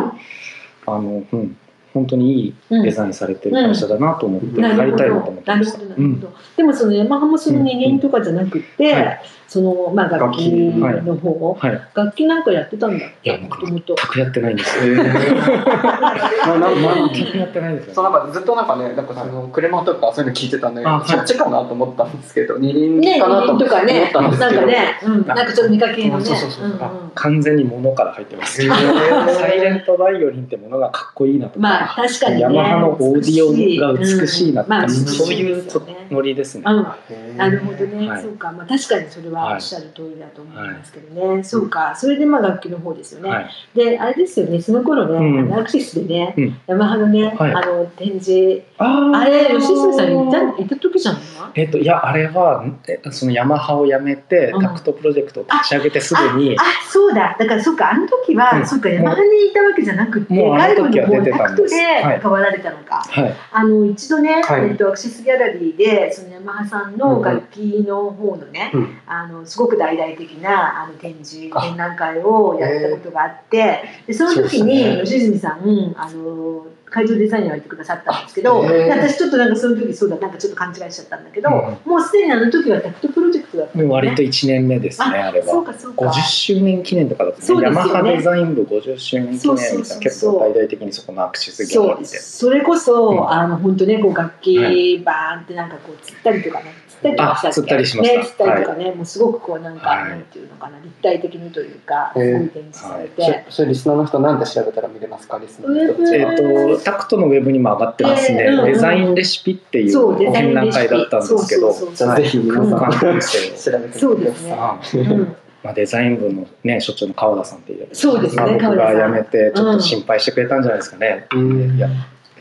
あの、うん、本当にいいデザインされてる会社だなと思ってなるほ入りたいなと思ってました。ほどなるほど、でもそのヤマハもその二年とかじゃなくて、うん。はいそのまあ楽器。の方、はい、はい、楽器なんかやってたんだ。っけいや僕もと。全くやってないんです。よ。へえまあなんか全くやってないですそうよ。なんかずっとなんかねなんかその車とかそういうの聞いてたんだけど、あはい。そっちかなと思ったんですけど二輪ね、かなと思とかね、ったんですけど。なんかね、うん、なんかちょっと見かけのね。そうそうそう。うんうん。あ完全に物から入ってます。へサーイレントバイオリンってものがかっこいいなとか、まあ確かにね。ヤマハのオーディオが美しいなとか、うんまあそういうノリですね。なるほどね、はいそうか、まあ確かにそれははい。おっしゃる通りだと思いますけどね、そうか、それでまあ楽器の方ですよね。はい。で、あれですよね、その頃ね、うん。アクセスでね、うん。ヤマハのね、はい。あの展示、ああれ、吉住さんいたいた時じゃないえっと、いやあれはえそのヤマハを辞めて、うん。タクトプロジェクトを立ち上げてすぐに。あ、そうだ、だからそうか、あの時は、うん。そうか、ヤマハにいたわけじゃなくて、外部のタクトではい。変わられたのか。はい。あの一度ね、はい。えっとアクセスギャラリーでそのヤマハさんの楽器の方のね、うん。あのすごく大々的なあの展示あ。展覧会をやったことがあってでその時に吉住さんあの会場デザインをやってくださったんですけど、私ちょっとなんかその時そうだなんかちょっと勘違いしちゃったんだけど、うん。もうすでにあの時はタクトプロジェクトだったもう割と1年目ですねあれそうはかそうか。50周年記念とかだったそうね。ヤマハデザイン部50周年記念みたいな結構大々的にそこのアクセスギャラリーで。それこそ、うん。あの本当ねこう楽器、はバーンってなんかこう釣ったりとかね釣ったりとかしたっ釣ったりしました。ね、釣ったりとかね、もうすごくこうなんか、はい。なんていうのかな立体的にというかすへーごい展示されて、そそれリスナーの人なんで調べたら見れますか？リスナーの人。えっとタクトのウェブにも上がってますね、えーうんうん。デザインレシピっていう展覧会だったんですけど。じゃあぜひ皆空さん調べてみてそうですね。ください。うん。まあ、デザイン部の、ね、所長の川田さんっていうそうですね。まあ、僕川田さん。が辞めてちょっと心配してくれたんじゃないですかね、うん。いや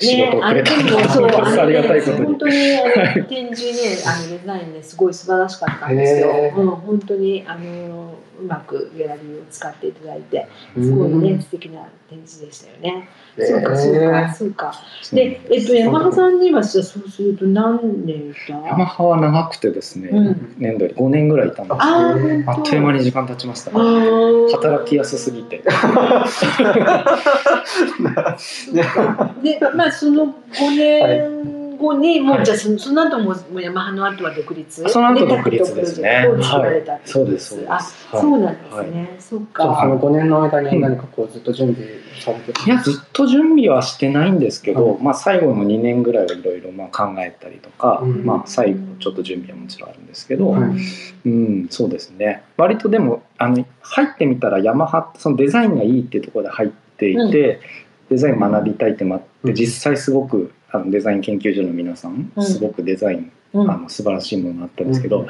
仕ね事をくれた。んあのでもだと思いますありがたいことに。本当にあの展示ねあのデザインねすごい素晴らしかったんですよ。へ。ー。うん本当にあのうまくギャラリーを使っていただいてすごいね素敵な展示でしたよね。そうかそうかそうか。でえっと山田さんにはじゃあそうすると何年いた？ヤマハは長くてですね、うん。年度より5年ぐらいいたんです。あへーーあっという間に時間経ちました。働きやすすぎて。でまあその5年後にもう、はい。じゃあそのその後ももうヤマハの後は独立？その後独立ですね。タクトプロジェクトを作られたってそうですそうです。あ、はい。そうなんですね、そっじゃあそのか5年の間に何かこうずっと準備されてたい。やずっと準備はしてないんですけど、うまあ、最後の2年ぐらいはいろいろまあ考えたりとか、うん。まあ、最後ちょっと準備はもちろんあるんですけど、はい。うん、そうですね。割とでもあの入ってみたらヤマハそのデザインがいいっていうところで入っていて、デザイン学びたいってもあって、うん。実際すごくあのデザイン研究所の皆さん、うん。すごくデザイン、うん。あの素晴らしいものがあったんですけど、うん。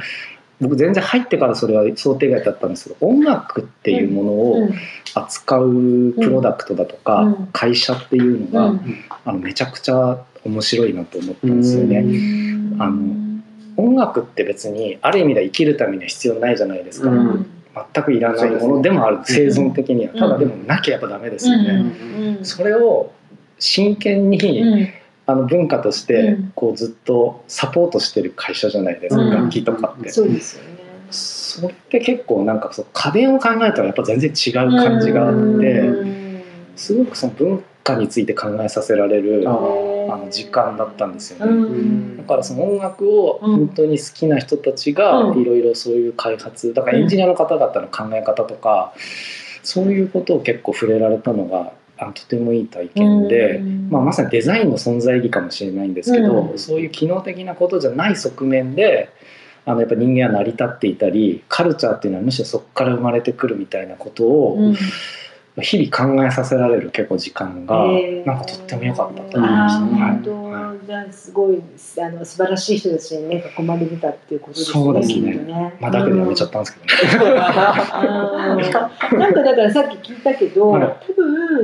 僕全然入ってからそれは想定外だったんですけど音楽っていうものをうん。扱うプロダクトだとか、うん。会社っていうのが、うん。あのめちゃくちゃ面白いなと思ったんですよね。うん。あの音楽って別にある意味では生きるためには必要ないじゃないですか、うん。全くいらないものでもある、生存的には、うんただでもなきゃやっぱダメですよね、うん。それを真剣に、うんあの文化としてうん。こうずっとサポートしてる会社じゃないですか、うん。楽器とかって、そうですよね。それって結構なんかそう家電を考えたらやっぱ全然違う感じがあって、うん。すごくその文化について考えさせられるあの時間だったんですようね。ん。だからその音楽を本当に好きな人たちがうん。いろいろそういう開発だからエンジニアの方々の考え方とかそういうことを結構触れられたのがあのとてもいい体験で、うん。まあ、まさにデザインの存在意義かもしれないんですけど、うん。そういう機能的なことじゃない側面であのやっぱ人間は成り立っていたりカルチャーっていうのはむしろそこから生まれてくるみたいなことをうん。日々考えさせられる結構時間がえー。なんかとっても良かったと思いましたね。あはい。すごいあの素晴らしい人たちにね囲まれてたっていうことですね。そうですね。ね。まあ、だけでやめちゃったんですけどね。うん。なんかだからさっき聞いたけど、は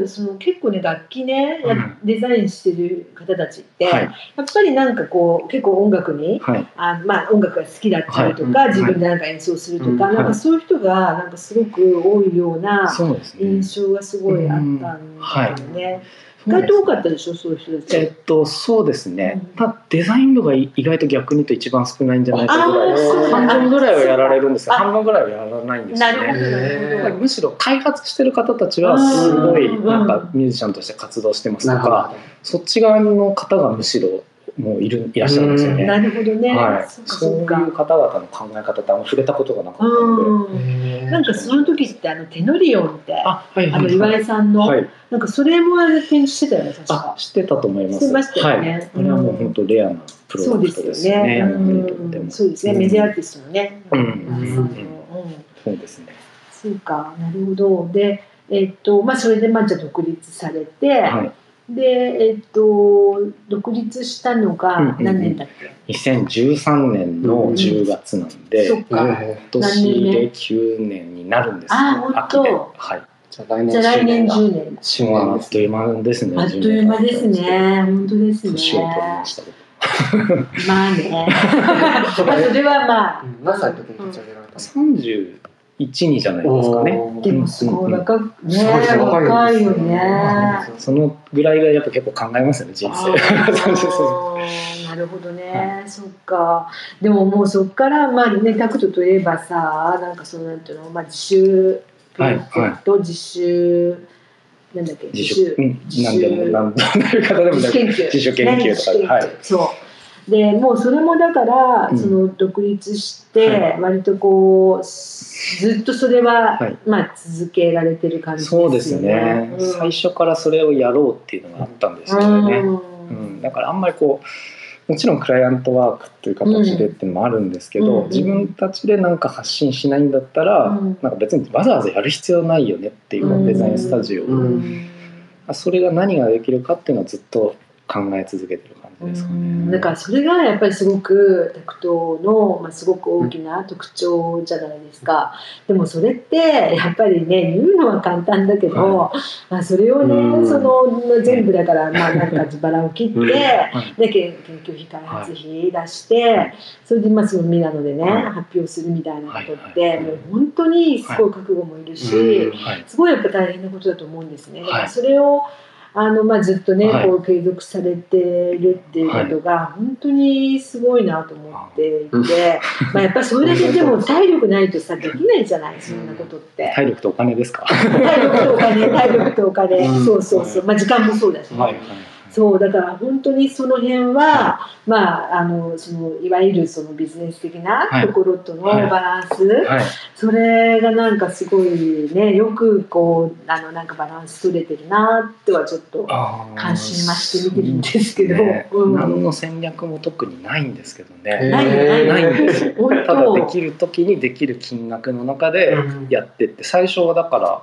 その結構ね楽器ね、やうんデザインしてる方たちって、はい。やっぱりなんかこう結構音楽にはい。あまあ音楽が好きだったりとか、はい。自分でなんか演奏するとか、うん。なんかそういう人がなんかすごく多いような。印象がすごいあったんだけどね。意外と多かったでしょそういう人たち。えっと、そうですねうん。ただデザイン部が意外と逆に言うと一番少ないんじゃないかぐらい半分ぐらいはやられるんですよ。あ半分ぐらいはやらないんですね。むしろ開発してる方たちはすごいうんなんかミュージシャンとして活動してますとか、そっち側の方がむしろもういるいらっしゃるんですよね。なるほどね。はい、そういう。方々の考え方ってあんま触れたことがなかったので。うん。なんかその時ってあのテノリオンってああ、はいはい、の岩井さんの、はい、なんかそれもあれ展示してたよね確あか。、してたと思います。してましたよねはい、あれはもう本当レアなプロダクトそうですよね。そうですね。うんメディアアーティストのね。うんうんうんそうですね。そうかなるほど。でえっとまあそれでまあじゃあ独立されて、はい。でえっと独立したのがうんうんうん何年だっけ？2013年の10月なんで、そっか。え今年で9年？になるんですよあ本当。はい。ーじゃあ来年じゃあ来年10 10年。あ年っという間ですね。あっという間ですね。本当ですね。年を取りました。まあね。まあそれはまあ。うん何歳の時に立ち上げられた31、2じゃないですかね。のでもすごい若い。ですね若い。よね。そのぐらいがやっぱ結構考えますよね、人生。なるほどね、そっか。でももうそっからまあねタクトといえばさなんかそのなんていうのまあ自習プロジェクト、自習なんだっけ自主、うん、なんでも、なんどうなる方でも自主研究自主研究。とかはい。そうでもうそれもだから、うん。その独立して、はい。割とこうずっとそれは、はい。まあ続けられてる感じですよね。そうですね、うん。最初からそれをやろうっていうのがあったんですけどね、うん。うん、だからあんまりこうもちろんクライアントワークという形でっていうのもあるんですけど、うん自分たちでなんか発信しないんだったら、うん。なんか別にわざわざやる必要ないよねっていううん。デザインスタジオ、うん。それが何ができるかっていうのをずっと考え続けてる感じですかね。うん。だからそれがやっぱりすごくタクトの、まあ、すごく大きな特徴じゃないですか、でもそれってやっぱりね言うのは簡単だけど、まあ、それをね、うんその全部だからまあなんか自腹を切って、うん。で研研究費開発費出して、それでまあそのミラノでね、はい。発表するみたいなことって、はい。はい。もう本当にすごい覚悟もいるし。うん。はい。すごいやっぱ大変なことだと思うんですね。だからはいそれをあのまあずっとね、はい。こう継続されてるっていうことが本当にすごいなと思っていて、まあやっぱりそれだけでも体力ないとさできないじゃないそんなことって。体力とお金ですか？体力とお金、体力とお金、うん。そうそうそう、まあ時間もそうだしね。はいはいそうだから本当にその辺は、まああのそのいわゆるそのビジネス的なはい。ところとのはい。バランス、はい。それがなんかすごいねよくこうあのなんかバランス取れてるなってはちょっと関心増して見てるんですけど、ね。うん。何の戦略も特にないんですけどね。ないないないんですただで当きる時にできる金額の中でうん。やってって。最初はだから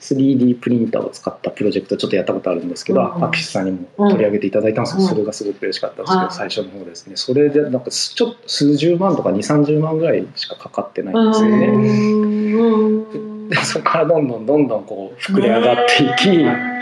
3D プリンターを使ったプロジェクトちょっとやったことあるんですけど、うんアクシスさんにも取り上げていただいたんですけど、うん。それがすごく嬉しかったんですけど、はい。最初の方ですね。それでなんかすちょっと数十万とか2 3 0万ぐらいしかかかってないんですよね。うんでそこからどんどんどんどんこう膨れ上がっていき、ね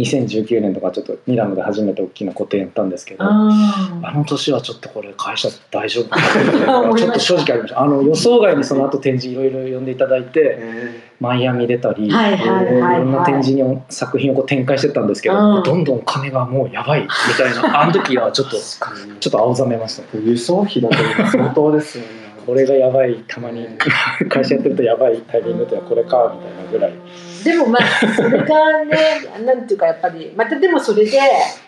2019年とかちょっとミラノで初めて大きな個展やったんですけど、ああの年はちょっとこれ会社大丈夫か ちょっと正直ありましたあの予想外にその後展示いろいろ呼んでいただいてへマイアミ出たり、はいはいはいろんなはい展示に作品をこう展開してったんですけど、うん。どんどんお金がもうやばいみたいなあの時はちょっとちょっと青ざめました。ね 輸送費だけで相当ですよねこれがやばいたまに。会社やってるとやばいタイミングってこれかみたいなぐらい。でもまあそれがね なんていうかやっぱりまたでもそれで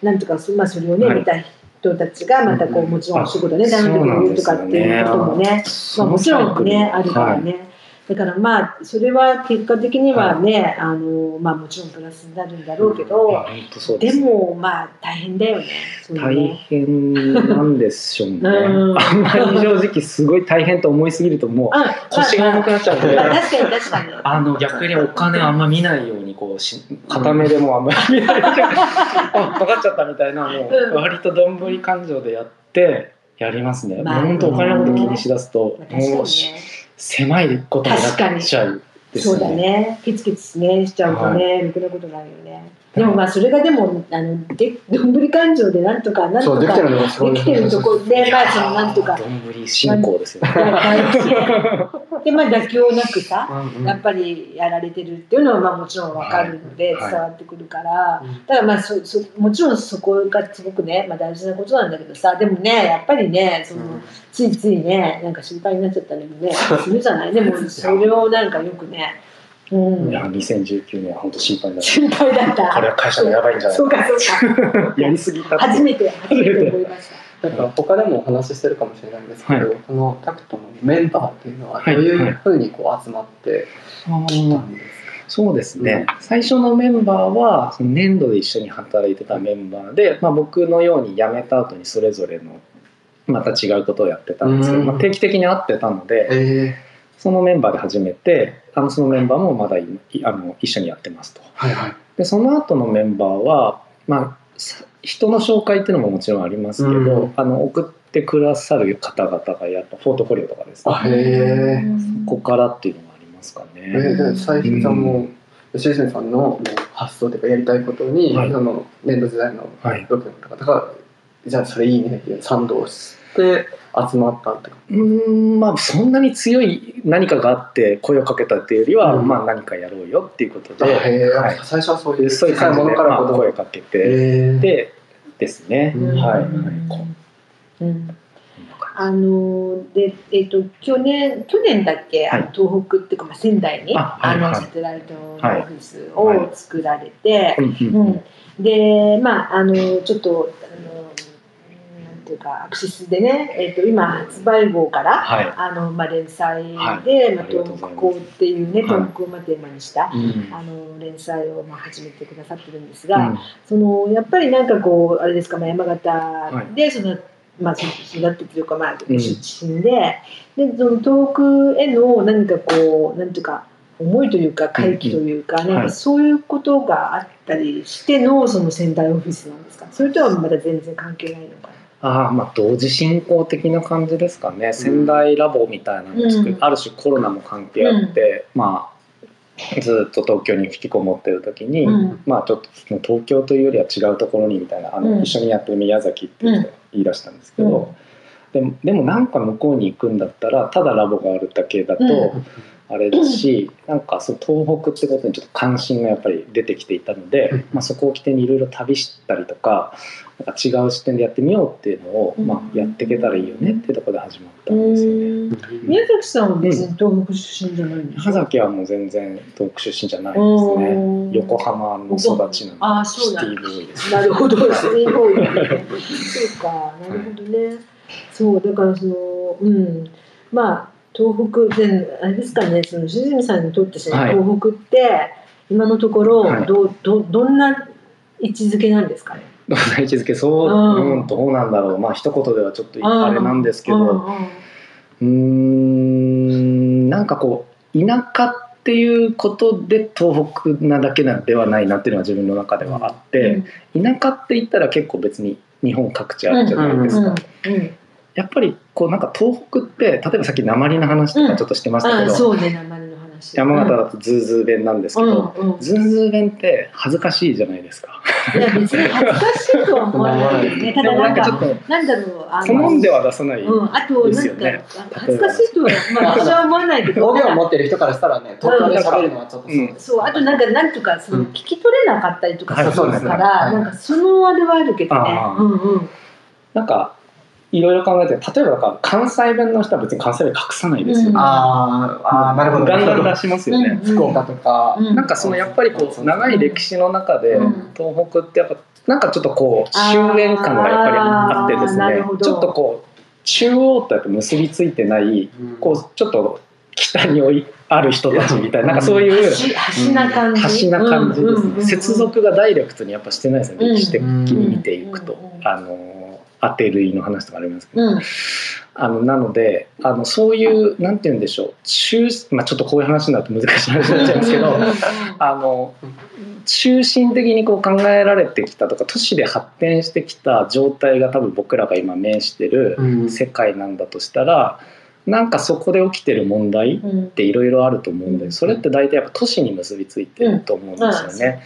なんていうかそまあそれをね、はい。見た人たちがまたこうもちろんお仕事ねあ頼んでくれるとかっていうこともねまあ、もちろんねあるからはい。ね、だからまあそれは結果的にはね、あのまあもちろんプラスになるんだろうけど、うでです。ねもまあ大変だよね。そういう大ね変なんでしょうね。うん。あんまり正直すごい大変と思いすぎるともうあ腰が重くなっちゃうんで。まあ確かに確かに。あの逆にお金あんま見ないようにこうし片目でもあんまり見ないよう。に あかかっちゃったみたいなもう割とどんぶり感情でやってやりますね。まあ本当お金のこと気にしだすとうし狭いことになっちゃうですそうだね、ケチケチねしちゃうとね、ろくなことないよね。でもまあそれがでもあのでどんぶり感情でなんとかなんとかできてるのがすごいできてるところでまあそのなんとか。どんぶり進行ですよね。でまあ妥協なくさうんうん。やっぱりやられてるっていうのはまあもちろんわかるのではい伝わってくるから、うん。だからまあそそもちろんそこがすごくね、まあ、大事なことなんだけどさでもねやっぱりねその、ついついねなんか心配になっちゃったりもねするじゃない？でもそれをなんかよくね、うん。い、や2019年は本当心配になる。心配だった。これは会社がやばいんじゃない？そうかそうか。やりすぎた初めて初めて思いました。なんか他でもお話ししてるかもしれないんですけど、はい。このタクトのメンバーっていうのははい。どういうふうにこう集まってきたんですそうですね、最初のメンバーはその年度で一緒に働いてたメンバーで、まあ、僕のように辞めた後にそれぞれのまた違うことをやってたんですけど、うん。まあ、定期的に会ってたのでえそのメンバーで始めてあのそのメンバーもまだいあの一緒にやってますと。はいはい。でその後のメンバーは、まあ、さ人の紹介っていうのももちろんありますけど、うん。あの送ってくださる方々がやっぱフォートフォリオとかですね。あへえここからっていうのがありますかえね。ー、で最初さんも吉泉さんのもう発想というかやりたいことに、はい。その年度時代のはい。同期の方々が、じゃあそれいいねっていう賛同して集まったってうーんまあそんなに強い何かがあって声をかけたっていうよりは、うん。まあ何かやろうよっていうことで、へえ、はい。最初はそういうそういう感じで、まあ声をかけて、えー、でですね、うん。はい、うん。あのでえっ、と去年去年だっけ、あのはい東北っていうか、まあ、仙台にああ、のはい。はいサテライトのオはいフィスを作られて、ううんうん。うん。でまああのちょっとあのていうかアクシスでね、えっと今発売号からはい、あの、まあ、連載で、はい。まあ、東北校っていうねはい。東北をまあテーマにした、うん。あの連載をまあ始めてくださってるんですが、そのやっぱりなんかこうあれですか、まあ、山形でその、まあ、そ育ってというか、まあ、うん。出身で,、でその遠くへの何かこうなんていうか思いというか回帰というか,、なんかはいそういうことがあったりしてのその仙台オフィスなんですか？それとはまだ全然関係ないのかな？ああまあ同時進行的な感じですかね、仙台ラボみたいなのを作る、うん。ある種コロナも関係あって、まあずっと東京に引きこもってる時に、うん。まあちょっと東京というよりは違うところにみたいなあの、うん。一緒にやってる宮崎っていう人が言い出したんですけど、でもでもなんか向こうに行くんだったらただラボがあるだけだと、うん。あれだしなんかそう東北ってことにちょっと関心がやっぱり出てきていたので、うん。まあ、そこを起点にいろいろ旅したりとかなんか違う視点でやってみようっていうのを、うん。まあ、やっていけたらいいよねっていうところで始まったうんですよね。ん。宮崎さんは別に東北出身じゃないんでしょ宮崎はもう全然東北出身じゃないですね。うん横浜の育ちなんでああそうシティボーイです。なるほど、スリーボーイね。そうか、なるほどね。そう、だからその、うん、まあ、東北で、あれですかね、その、しずみさんにとってそのはい。東北って、今のところはい、どどんな位置づけなんですかね？どんな位置づけそう、うんうん、どうなんだろう。まあ一言ではちょっとあれなんですけうんどうーんなんかこう田舎っていうことで東北なだけなんではないなっていうのは自分の中ではあって、田舎って言ったら結構別に日本各地あるじゃないですか、やっぱりこうなんか東北って例えばさっき鉛の話とかちょっとしてましたけあ、ど、話。山形だとズーズー弁なんですけうん、ど、うん、ズーズー弁って恥ずかしいじゃないですか。いや、別に恥ずかしいとは思わないですね。ただ、なんか、なんだろう、あ好んでは出さない、うん、あとなんか、ですよね恥ずかしいとは、まあ、私は思わないけど、方言を持ってる人からしたらね、東京で喋るのはちょっとそうです。そう、あとなんか、なんとか、その、うん聞き取れなかったりとかはいするかそうですねら、はいなんか、そのあれはあるけどねうんうん。なんかいろいろ考えて例えばか関西弁の人は別に関西弁隠さないですよね。うん。あーあー、なるほど。ガンガン出しますよね。うん福岡とか、うん。なんかそのやっぱりこう長い歴史の中でうん。東北ってやっぱなんかちょっとこう終焉感がやっぱりあってですね。ちょっとこう中央とやっぱ結びついてないうん。こうちょっと北に置いある人たちみたいななんかそういう端端な感じ。端な感じです接続がダイレクトにやっぱしてないですね。うん。歴史的に見ていくと。あの当て類の話とかありますけどうん。あのなのであのそういうなんて言うんでしょう中、まあ、ちょっとこういう話になると難しい話になっちゃいますけどうんうんうんあの中心的にこう考えられてきたとか都市で発展してきた状態が多分僕らが今面してるうん。世界なんだとしたらなんかそこで起きてる問題っうん。ていろいろあると思うんでうんそれって大体やっぱ都市に結びついてると思うんですよね。だから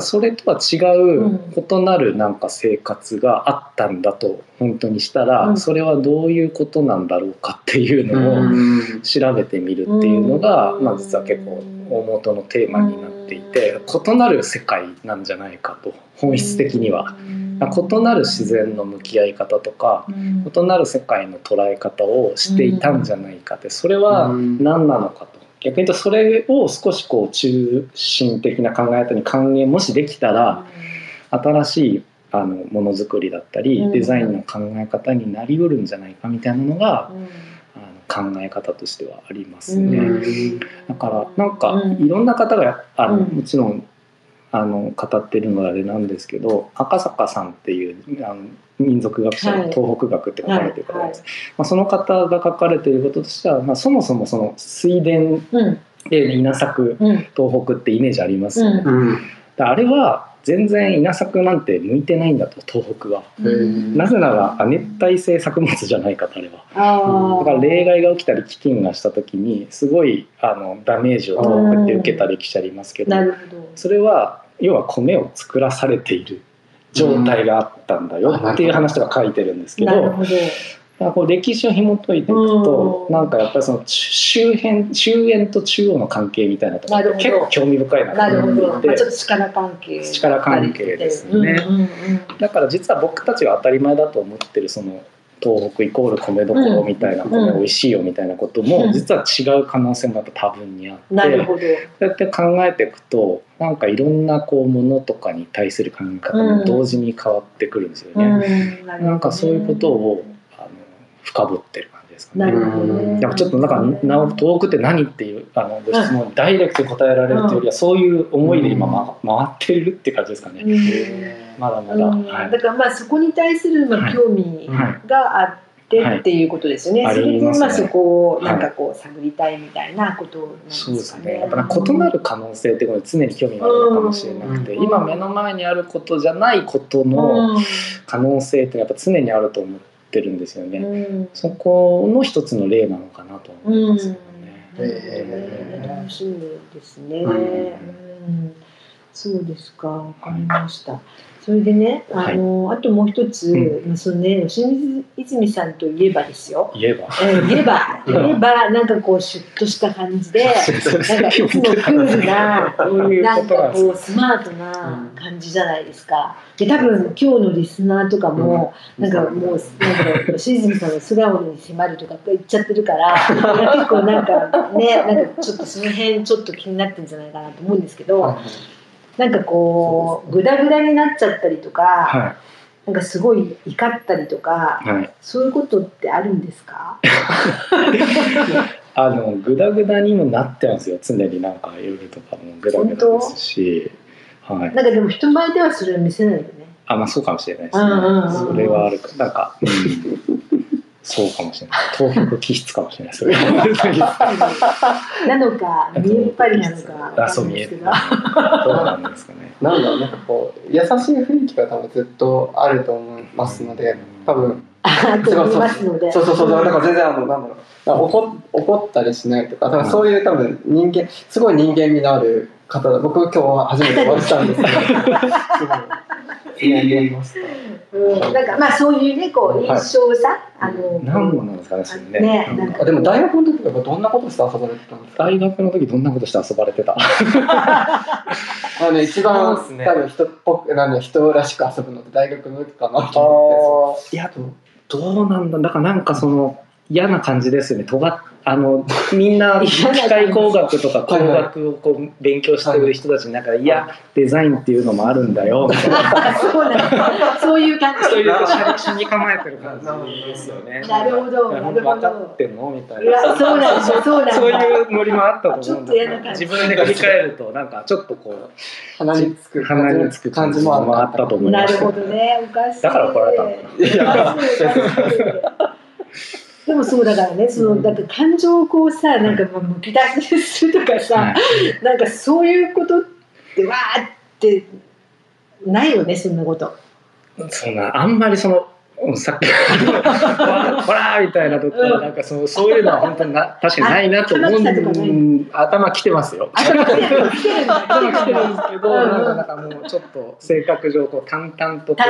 それとは違ううん。異なるなんか生活があったんだと本当にしたら、うん。それはどういうことなんだろうかっていうのをうん。調べてみるっていうのが、うん。まあ、実は結構大元のテーマになっていて異なる世界なんじゃないかと本質的には。異なる自然の向き合い方とかうん。異なる世界の捉え方をしていたんじゃないかってそれは何なのかと逆に言うとそれを少しこう中心的な考え方に還元もしできたら新しいあのものづくりだったりうん。デザインの考え方になりうるんじゃないかみたいなのがうん。あの考え方としてはありますうん。ね。だからなんかうん。いろんな方がやあの、うん。もちろんあの語ってるのはあれなんですけど赤坂さんっていうあの民族学者のはい。東北学って書かれてる方はいです、まあ、その方が書かれていることとしては、まあ、そもそもその水田うん。で稲作うん。東北ってイメージありますよね、うん。うん。だからあれは全然稲作なんて向いてないんだと東北は。うん。なぜなら亜熱帯性作物じゃないかとあれは。あだから例外が起きたり飢饉がした時にすごいあのダメージを東北って受けた歴史ありますけどなるほど。それは要は米を作らされている状態があったんだよっていう話とか書いてるんですけど、なるほど。だからこう歴史を紐解いていくと、うん。なんかやっぱりその周辺周辺と中央の関係みたいなところ結構興味深いななるほど、と思ってまあ、ちょっと力関係。力関係ですね。うんうんうんだから実は僕たちが当たり前だと思ってるその東北イコール米どころみたいな、うん米美味しいよみたいなことも、うん。実は違う可能性もやっぱ多分にあって、なるほど。そうやって考えていくとなんかいろんなこうものとかに対する考え方も同時に変わってくるんですよね。うん。なんかそういうことをあの深掘ってる感じですかね。なるほどね。やっぱちょっとなんかな東北って何っていうあのご質問にダイレクトに答えられるというよりは、そういう思いで今、ま、回ってるって感じですかね。うん。まだまだ、うん。はい。だからまあそこに対するまはいあ興味があってっていうことですよね。はい。それでまあそこをなんかこう探りたいみたいなことなんですかね。そうですね。やっぱ異なる可能性ってことに常に興味があるのかもしれなくて、うん。今目の前にあることじゃないことの可能性ってやっぱ常にあると思ってるんですよね。うんそこの一つの例なのかなと思いますよね。うんなるほどね楽しみですね。うんうんそうですか、わかりました。それでね、あの、あともう一つ、うそのね、吉水泉さんといえばですよ。言えば。えー、言えば、うん。言えば、なんかこう、シュッとした感じで、なんかいつもクールな、なんかこう、スマートな感じじゃないですか。で、多分、今日のリスナーとかも、なんかもう、なんだろう、吉泉さんの素顔に迫るとか言っちゃってるから、結構なんかね、なんかちょっとその辺ちょっと気になってるんじゃないかなと思うんですけど、なんかこう、ぐだぐだになっちゃったりとか、はなんかすごい怒ったりとか、いはい。そういうことってあるんですか？あのグダグダにもなってますよ。常になんか夜とかもグダグダですし。はい。なんかでも人前ではそれを見せないよね。あまあそうかもしれないですね、それはあるか。なんか、うん、そうかもしれない。東北気質かもしれない。それなのか、見えっぱりなのか。あそう見える。どうなんですかね。なんだろうなんかこう優しい雰囲気が多分ずっとあると思いますので多分あと思いますので。そうそうそうだから全然あのなんだろうなんか怒怒ったりしないとか多分そういう多分人間すごい人間味のある方だ僕今日は初めてお会いしたんですけど。すごいすごい思いましたうん、なんかまあそういうね、こう印象さ、あの。何なんですかね。それねねなんか。あでも大学の時とかどんなことして遊ばれてたんですか？大学の時どんなことして遊ばれてた あのね一番、ね。多分人っぽくなんで人らしく遊ぶのって大学の時かなと思って。いやどうなんだだからなんかその嫌な感じですよね。尖っあのみんな機械工学とか工学をこう勉強してる人たちの中で、いやデザインっていうのもあるんだよみたいなあそうなんだ。そういう感じ。そういう写に構えてる感じですよね。なるほど、なるほ分かどっ。てんの？みたいな。そうなんだ、そうなんだ。そういうノリもあったと思うんちょっと嫌な感じ自分で振り返るとなんかちょっとこ鼻につくう鼻につく感じもあったと思います。なるほどね、おかしい。だから怒られたの かいでもそうだからね、そのだって感情をこうさ、なんかまあむき出しにするとかさ、はい。なんかそういうことってわーってないよね、そんなこと。そんなあんまりそのうんさっきほらみたいなとこうん。なんかそうそういうのは本当にな確かにないなと思うん頭きてますよ。頭きてるんですけど、うんなんかなんかもうちょっと性格上こう淡々とこ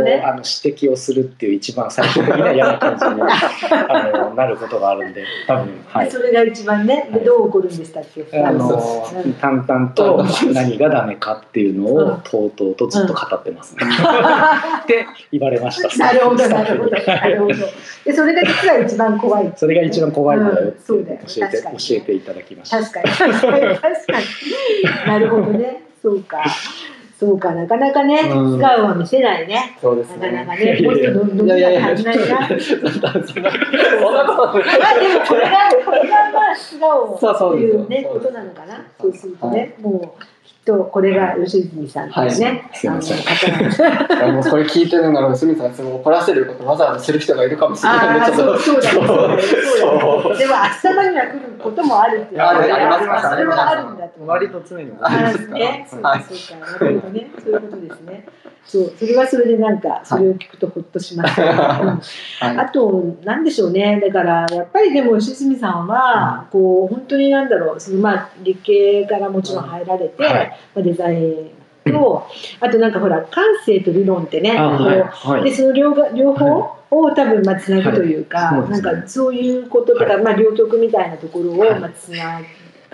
うね。あの指摘をするっていう一番最終的には嫌な感じに あのなることがあるんで多分はい。それが一番ね、でどう起こるんでしたっけ、あのうん。淡々と何がダメかっていうのをとうとうとずっと語ってますね。って言われました。なるほど、スタなるほど、なるほど。で、それが実は一番怖い。それが一番怖いんだよそうだよ教えて教えていただきました。確かに、確かに。なるほどね、そうか。そうか、なかなかね、うん素顔は見せないね。そうですなかなねかね、もっとどんどんいやいやいや感じな。まあでもこれが、これがまあ素顔そうそうですよっていうね、ことなのかな。そうするとね、もうきっとこれが吉泉さんとい。うね、はいすいません。もうこれ聞いてるなら清水さん。すごい怒らせることわざわざする人がいるかもしれないんでそうそうだね、そうだね、そうそうだね。でも、明日までは来ることもあるっていう。あるありますそれはあるんだと。割と常にありますかね、そう。か、はいそう。か、なるほどね、そう。いう。ことですね。そう、それはそれでなんか、それを聞くとほっとしました。うん。はい。あと、なんでしょうね、だから、やっぱりでも、吉住さんは、こう、本当になんだろう、その、まあ、理系からもちろん入られて、はい。まあ、デザインと、あとなんかほら、感性と理論ってね、はい。はい。でその両が両方を多分まあつなぐというか、はい。なんかそういうこととか、まあ、両極みたいなところをはいまあつなはい。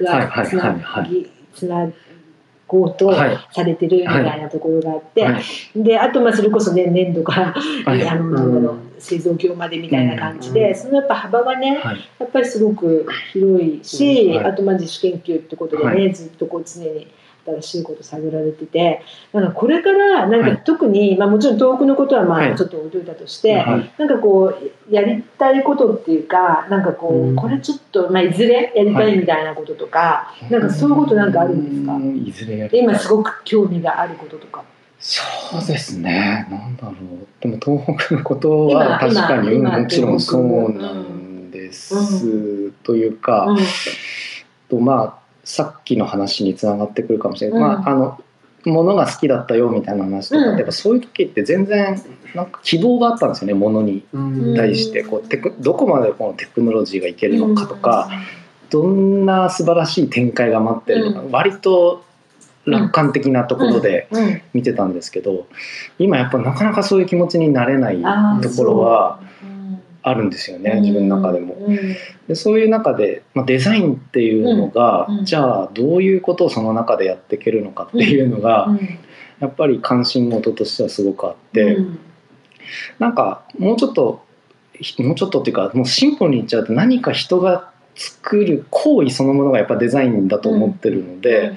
がはい。つなはい。はい。ぎつなごうされてるみたいなところがあって、はい。であとまあそれこそね粘土から、はい。あのなん。だろう製造業までみたいな感じで、そのやっぱ幅がねはい。やっぱりすごく広いし、うんはい。あとまあ自主研究ってことでね、はずっとこう常に新しいこと探られててなんかこれからなんかはい。特に、まあ、もちろん遠くのことはまはい。あちょっと置いといたとして、はい。なんかこうやりたいことっていうかなんかこう、うん。これちょっと、まあ、いずれやりたいみたいなこととか、なんかそういうことなんかあるんですか？うん。いずれやりたい。今すごく興味があることとか。そうですね。なんだろう。でも東北のことは確今かにもちろんそうなんです。というか、うん。とまあさっきの話につながってくるかもしれない。うん。まああの物が好きだったよみたいな話とか、うん。やっぱそういう時って全然なんか希望があったんですよね。物にうん。対して。こうテクどこまでこのテクノロジーがいけるのかとか、どんな素晴らしい展開が待ってるのか、割と楽観的なところでうん。見てたんですけど、今やっぱなかなかそういう気持ちになれないところはあるんですよね、自分の中でも。うんでそういう中で、まあ、デザインっていうのが、じゃあどういうことをその中でやっていけるのかっていうのが、うんやっぱり関心事としてはすごくあって、うん。なんかもうちょっとひもうちょっとっていうかもうシンプルに言っちゃうと何か人が作る行為そのものがやっぱデザインだと思ってるので、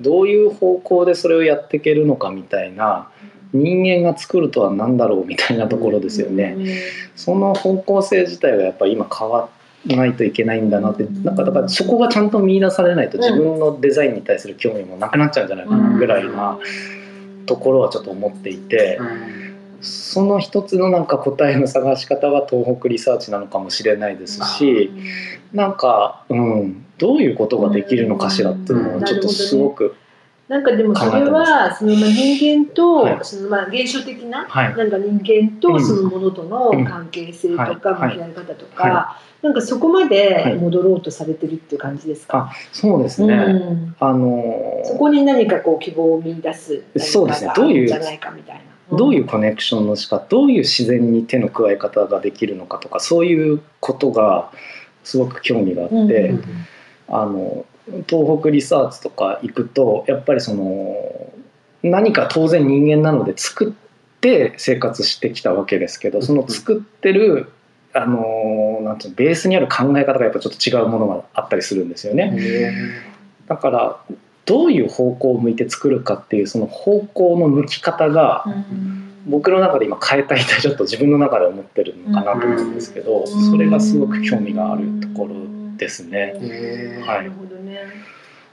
どういう方向でそれをやっていけるのかみたいな人間が作るとは何だろうみたいなところですよね。その方向性自体がやっぱり今変わらないといけないんだなってなんかだからそこがちゃんと見出されないと自分のデザインに対する興味もなくなっちゃうんじゃないかなぐらいなところはちょっと思っていてその一つのなんか答えの探し方が東北リサーチなのかもしれないですしなんか、うん、どういうことができるのかしらっていうのをちょっとすごく、なんかでもそれはそのまあ人間と、はい。そのまあ現象的な、はい。なんか人間とそのものとの関係性とか向き合い方とはか、なんかそこまで戻ろうとされてるっていう感じですか？あそうですね、うん。あのそこに何かこう希望を見出すそうですね。何かがあるんじゃないかみたいな。どういうコネクションの仕方どういう自然に手の加え方ができるのかとかそういうことがすごく興味があって、うん。あの東北リサーチとか行くとやっぱりその何か当然人間なので作って生活してきたわけですけどその作ってるあのなんていうのベースにある考え方がやっぱちょっと違うものがあったりするんですよね。だからどういう方向を向いて作るかっていうその方向の向き方が僕の中で今変えたいとちょっと自分の中で思ってるのかなと思うんですけどそれがすごく興味があるところですね。はないるほどね。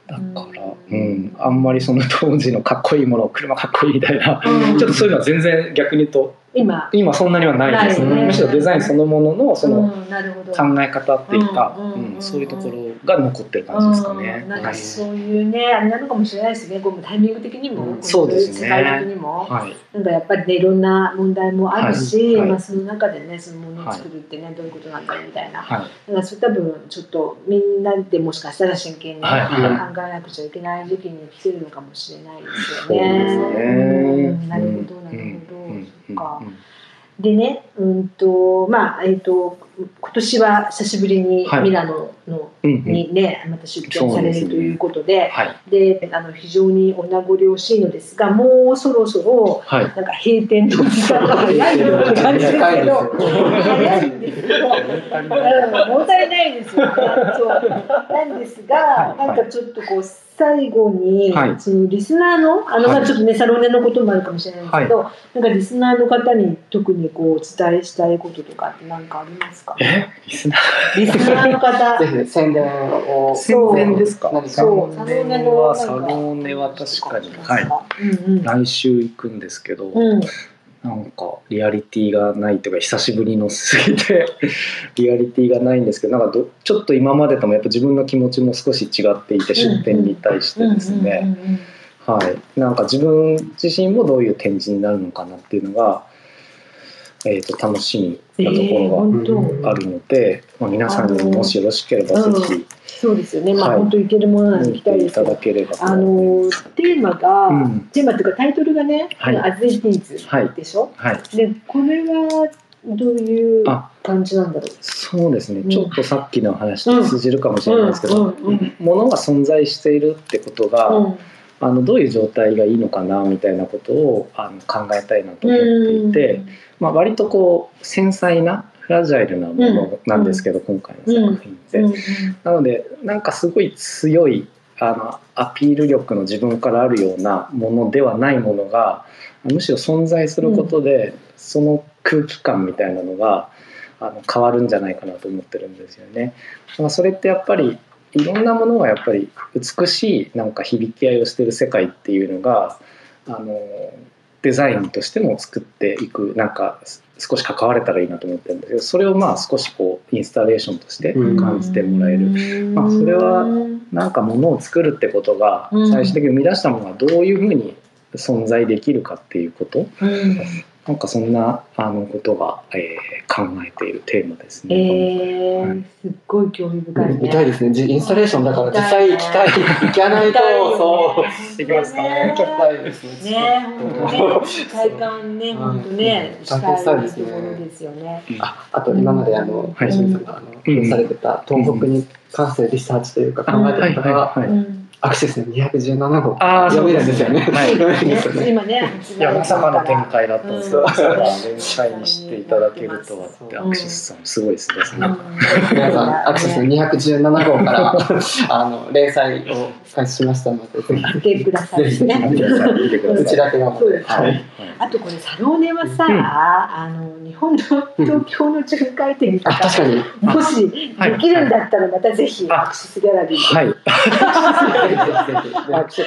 だから、うん、あんまりその当時のかっこいいもの車かっこいいみたいな、うん。ちょっとそういうのは全然逆に言うと今。今そんなにはないです、ね。むしろデザインそのもののその考え方っていうか、うんそういうところが残ってる感じですかね。うんなんはいかそういうねあれなのかもしれないですね。こうタイミング的にも、うんそうですね。世界的にも、はい。なんかやっぱりねいろんな問題もあるし、まあ、その中でねそのものを作るってね、どういうことなんだろうみたいな。はい。だからそれ多分ちょっとみんなでもしかしたら真剣に、考えなくちゃいけない時期に来てるのかもしれないですよね。なるほどなるほど、か。うんでね、うんとまあえっ、と今年は久しぶりにはい。ミラノの、うんうん。にねまた出展されるということで、はい。であの非常にお名残惜しいのですが、もうそろそろはい。なんか閉店の時間が早いような感じですけど、早いんですけど、うん、物足りないですよね。そう。なんですが、はい。なんかちょっとこう最後に、はい。そのリスナーのあの、ちょっとねサロンネのこともあるかもしれないですけど、なんかリスナーの方に特にこうお伝えしたいこととかって何かありますか？え？リスナー？リスナーの方。ぜひ宣伝を。宣伝ですか？何か？そう、サロンネのなんか。サロンネは確かに。はい。うんうん。来週行くんですけど、うん。なんかリアリティがないというか久しぶりのすぎて リアリティがないんですけどなんかどちょっと今までともやっぱ自分の気持ちも少し違っていて出店に対してですね、はい、なんか自分自身もどういう展示になるのかなっていうのが、えー、と楽しみなとえー、ころがあるので、まあ、皆さんにももしよろしければぜひそうですよね。まあ、はい。本当行けるものなら見行きたいていただければとあのテーマが、うん。テーマっていうかタイトルがね、はい。アズイティーはい。ズでしょ？はい、でこれはどういうあ。感じなんだろう？そうですね、うん。ちょっとさっきの話と通じるかもしれないですけど、ものが存在しているってことが、うんあのどういう状態がいいのかなみたいなことをあの考えたいなと思っていて、まあ、割とこう繊細なフラジャイルなものなんですけど、今回の作品って。なのでなんかすごい強いあのアピール力の自分からあるようなものではないものがむしろ存在することで、その空気感みたいなのがあの変わるんじゃないかなと思ってるんですよね。まあ、それってやっぱりいろんなものがやっぱり美しいなんか響き合いをしてる世界っていうのがあのデザインとしても作っていくなんか少し関われたらいいなと思ってるんですけどそれをまあ少しこうインスタレーションとして感じてもらえる、まあそれはなんかものを作るってことがうん。最終的に生み出したものがどういうふうに存在できるかっていうこと。うんなんかそんなあのことが、えー考えているテーマですね。えーはい。すっごい興味深いね。見たいですね。じインスタレーションだから実際行きたい。行かないと、そう。行きますかね。行きたいです。ね。ね、本当ね、体感ね、本当ね、うん。したいですよね。ああと今まであの、はい。林さんがあうん。の、されてた東北に関するリサーチというか考えてた方が、はい。うんアクセスの217号。あー読めるんですよね。はい。今ね、いやまさかの展開だったんですけど、うん。まさか連載にしていただけるとはアクシスさんすごいですね。皆さん、アクセスの217号から、あの、連載を開始しましたので、ぜ見てくださいひ、ぜひ、ね。見てください。見てください。うちだけなので、そうはい。あとこれサローネはさ、うん。あの日本の東京の巡回展とあ、か、確かに。もしできるんだったらまたぜひあアクセスギャラリーはい。なんんです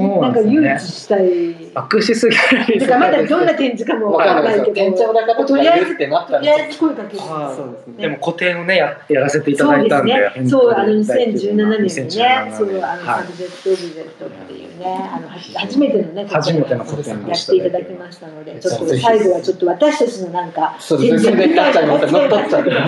ね。誘致したい。アクシスギャラリー。まだどんな展示かもわわからないいけど、店長の方とかいるってなったらと。り、あえず声かける。あそうですね。でも個展をねややらせていただいたんで、そうですね。そう、あの本当に2017年にね、2017そう、年あの、はい。サブジェット・オブジェットっていうね、あの、は初めてのね、初めてのやでしたっていただきましたので、ちょっと最後はちょっと私たちのなんか、そうですね。っちゃいます。乗っ取っちゃってま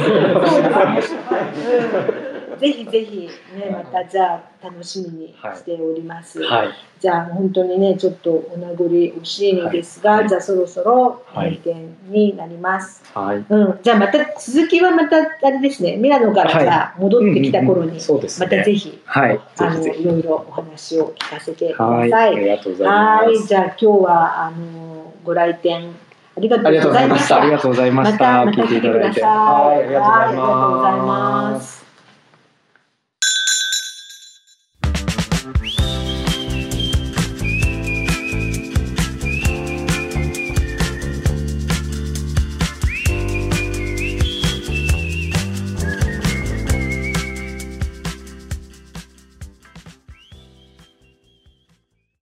ぜひぜひね、またじゃあ楽しみにしております。はい。じゃあ本当にね、ちょっとお名残惜しいのですが、はいじゃあそろそろはい閉店になります。はい。うん、じゃあまた続きはまたあれですね、ミラノからじゃあ戻ってきた頃に。またぜひ、はい。ぜあの。いろいろお話を聞かせてくだはい。さい。ありがとうございます。はい、じゃあ今日はあのご来店ありがとうございました。ありがとうございました。また聞いていただいて。はい、ありがとうございます。